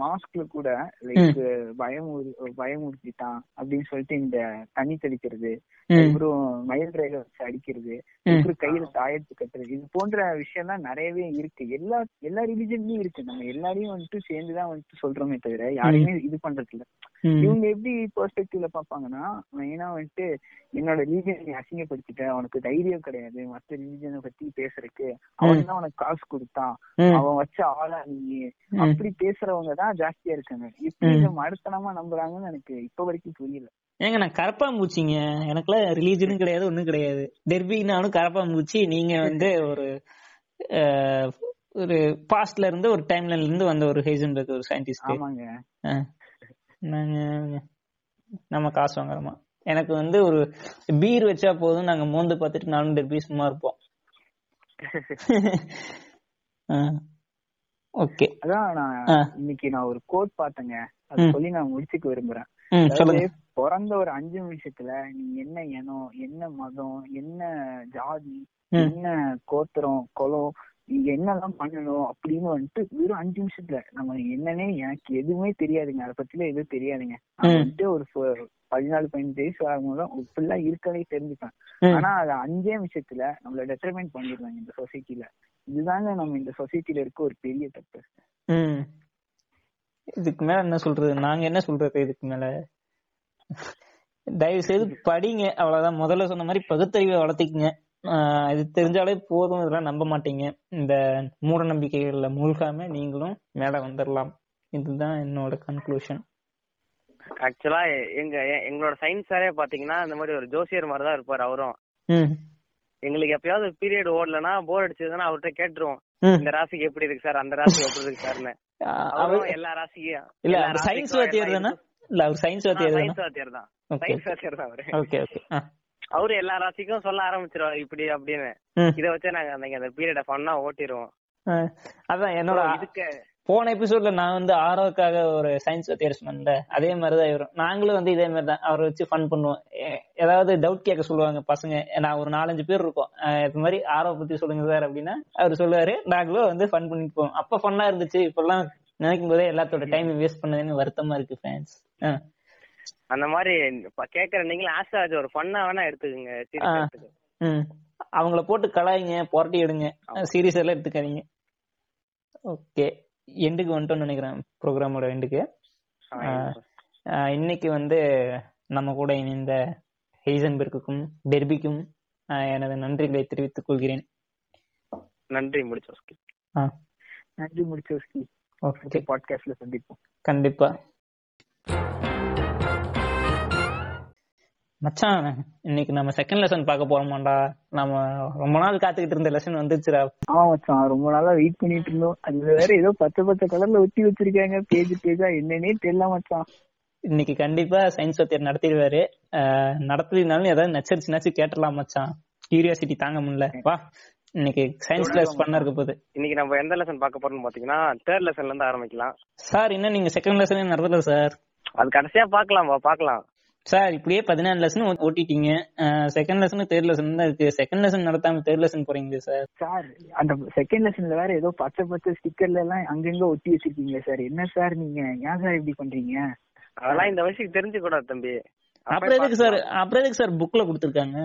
மாஸ்க்ல கூட லைக் பயமுறு பயமுறுத்திட்டான் அப்படின்னு சொல்லிட்டு இந்த தண்ணி தெளிக்கிறது அப்புறம் மயில் ரேகை வச்சு அடிக்கிறது அப்புறம் கையில தாயத்து கட்டுறது இது போன்ற விஷயம் எல்லாம் நிறையவே இருக்கு. எல்லா எல்லா ரிலிஜன்லயும் இருக்கு. நம்ம எல்லாரையும் வந்துட்டு சேர்ந்துதான் வந்துட்டு சொல்றோமே தவிர யாரையுமே இது பண்றது இல்ல இவங்க எப்படி பெர்ஸ்பெக்டிவ்ல பாப்பாங்கன்னா மெயினா வந்துட்டு என்னோட ரிலீஜன் நீ அசிங்கப்படுத்திட்ட உனக்கு தைரியம் கிடையாது மத்த ரிலீஜனை பத்தி பேசுறதுக்கு. அவன் தான் உனக்கு காசு கொடுத்தான். அவன் வச்ச ஆளா நீ. அப்படி பேசுறவங்க தான் ஜாஸ்தியா இருக்காங்க. எப்படி இதை மறுத்தனமா நம்புறாங்கன்னு எனக்கு இப்ப வரைக்கும் புரியல. ஏங்க நான் கரப்பாம்பூச்சிங்க எனக்குலாம் ரிலீஜனும் கிடையாது ஒண்ணும் கிடையாது. டெர்பினாலும் கரப்பாம்பூச்சி நீங்க வந்து ஒரு ஒரு பாஸ்ட்ல இருந்து ஒரு டைம்ல இருந்து வந்த ஒரு ஹைசன்பர்க் ஒரு சயின்டிஸ்ட் ஆமாங்க. நம்ம காசு வாங்குறோமா? எனக்கு வந்து ஒரு பீர் வச்சா போதும் நாங்க மோந்து பார்த்துட்டு நானும் டெர்பி சும்மா இருப்போம். (laughs) ஓகே அதான் நான் இன்னைக்கு நான் ஒரு கோட் பார்த்தேங்க. அது சொல்லி நான் முடிச்சுக்க விரும்புறேன். பிறந்த ஒரு அஞ்சு நிமிஷத்துல நீ என்ன இனம் என்ன மதம் என்ன ஜாதி என்ன கோத்திரம் குலம் நீங்க என்னெல்லாம் பண்ணணும் அப்படின்னு வந்துட்டு வெறும் அஞ்சு நிமிஷத்துல நம்ம என்னன்னே எனக்கு எதுவுமே தெரியாதுங்க. அதை பத்தில எதுவும் தெரியாதுங்க. வந்துட்டு ஒரு பதினாலு பதினஞ்சு வயசு ஆகும்போது ஃபுல்லா இருக்கவே தெரிஞ்சுப்பேன். ஆனா அது அஞ்சே நிமிஷத்துல நம்மள டெட்டர்மைன் பண்ணிடுவாங்க இந்த சொசைட்டில இதுதாங்க நம்ம இந்த சொசைட்டில இருக்க ஒரு பெரிய தப்பு. இதுக்கு மேல என்ன சொல்றது? நாங்க என்ன சொல்றது இதுக்கு மேல? தயவு செய்து படிங்க. அவ்வளவுதான். முதல்ல சொன்ன மாதிரி பகுத்தறிவை வளர்த்திக்குங்க. இது தெரிஞ்சாலே போதும். இதெல்லாம் நம்ப மாட்டீங்க. இந்த மூட நம்பிக்கைகள்ல மூழ்காம நீங்களும் மேல வந்துடலாம் இதுதான் என்னோட கன்க்ளூஷன் ஆக்சுவலா எங்க எங்களோட சயின்ஸ் சாரே பாத்தீங்கன்னா இந்த மாதிரி ஒரு ஜோசியர் மாதிரி தான் இருப்பாரு அவரும். எங்களுக்கு எப்பயாவது பீரியட் ஓடலன்னா போர் அடிச்சதுன்னா அவர்கிட்ட கேட்டுருவோம். இந்த ராசிக்கு எப்படி இருக்கு சார் அந்த ராசிக்கு எப்படி இருக்கு சார்னு அவரும் எல்லா ராசிக்கும் இல்ல சயின்ஸ் வாத்தியார் தானே? இல்ல அவர் சயின்ஸ் வாத்தியார் சயின்ஸ் வாத்தியார் தான். சயின்ஸ் வாத்தியார் தான் அவரு. ஓகே ஓகே அவரு எல்லா ராசிக்கும் சொல்ல ஆரம்பிச்சிருவாரு இப்படி அப்படின்னு. இத வச்சு நாங்க அந்த பீரியட பண்ணா ஓட்டிடுவோம் அதான் என்னோட இதுக்கு போன எபிசோட்ல நான் வந்து ஆரோக்காக ஒரு சயின்ஸ் வாத்தியார் சொன்னேன்ல அதே மாதிரிதான் வரும் நாங்களும் வந்து இதே மாதிரி தான் அவரை வச்சு ஃபன் பண்ணுவோம். ஏதாவது டவுட் கேட்க சொல்லுவாங்க பசங்க. நான் ஒரு நாலஞ்சு பேர் இருக்கோம். இது மாதிரி ஆரோ பத்தி சொல்லுங்க சார் அப்படின்னா அவர் சொல்லுவாரு நாங்களும் வந்து ஃபன் பண்ணிட்டு போவோம் அப்ப ஃபன்னா இருந்துச்சு. இப்பெல்லாம் நினைக்கும் போதே எல்லாத்தோட டைம் வேஸ்ட் பண்ணதுன்னு வருத்தமா இருக்கு ஃபேன்ஸ் அந்த மாதிரி கேக்குற நீங்களும் ஆஸ்ட்ராஜ் ஒரு ஃபன்னா வேணா எடுத்துக்கோங்க அவங்கள போட்டு கலாயிங்க புரட்டி எடுங்க. சீரியஸ் எல்லாம் எடுத்துக்காதீங்க. ஓகே. எண்டுக்கு வந்துட்டோம்னு நினைக்கிறேன் ப்ரோக்ராமோட எண்டுக்கு இன்னைக்கு வந்து நம்ம கூட இணைந்த ஹெய்சன்பெர்க்குக்கும் டெர்பிக்கும் எனது நன்றிகளை தெரிவித்துக் கொள்கிறேன். நன்றி முடிச்சோஸ்கி நன்றி முடிச்சோஸ்கி ஓகே. பாட்காஸ்ட்ல சந்திப்போம். கண்டிப்பா. மச்சான் இன்னைக்கு நம்ம செகண்ட் லெசன் பார்க்க போறோமாண்டா? நம்ம ரொம்ப நாள் காத்துக்கிட்டு இருந்த லெசன் வந்துச்சுடா ஆமா மச்சான் ரொம்ப நாளா வெயிட் பண்ணிட்டு இருந்தோம். அதுல வேற ஏதோ பச்சை பச்சை கலர்ல ஒட்டி வச்சிருக்காங்க. பேஜ் பேஜா என்னன்னே தெரியல மச்சான். இன்னைக்கு கண்டிப்பா சயின்ஸ் வாத்தியார் நடத்திடுவாரு. நடத்தினாலும் ஏதாவது நச்சரிச்சுனாச்சு கேட்டலாம் மச்சான். கியூரியாசிட்டி தாங்க முடியல. வா இன்னைக்கு சயின்ஸ் கிளாஸ் பண்ண இருக்க போகுது. இன்னைக்கு நம்ம எந்த லெசன் பார்க்க போறோம்னு பாத்தீங்கன்னா தேர்ட் லெசன்ல இருந்து ஆரம்பிக்கலாம். சார் என்ன நீங்க செகண்ட் லெசன் நடத்தல சார். அது கடைசியா பாக்கலாம் பாக்கலாம் சார் இப்படியே பதினாலு லெசன் ஓட்டிட்டீங்க. செகண்ட் லெசன் தேர்ட் லெசன் தான் இருக்கு. செகண்ட் லெசன் நடத்தாம தேர்ட் லெசன் போறீங்க சார்? சார் அந்த செகண்ட் லெசன்ல வேற ஏதோ பச்சை பச்சை ஸ்டிக்கர்ல எல்லாம் அங்கங்க ஒட்டி வச்சிருக்கீங்க சார். என்ன சார் நீங்க? ஏன் சார் இப்படி பண்றீங்க? அதெல்லாம் இந்த வயசுக்கு தெரிஞ்சு கூடாது தம்பி. அப்புறம் எதுக்கு சார் அப்புறம் எதுக்கு சார் புக்ல கொடுத்துருக்காங்க?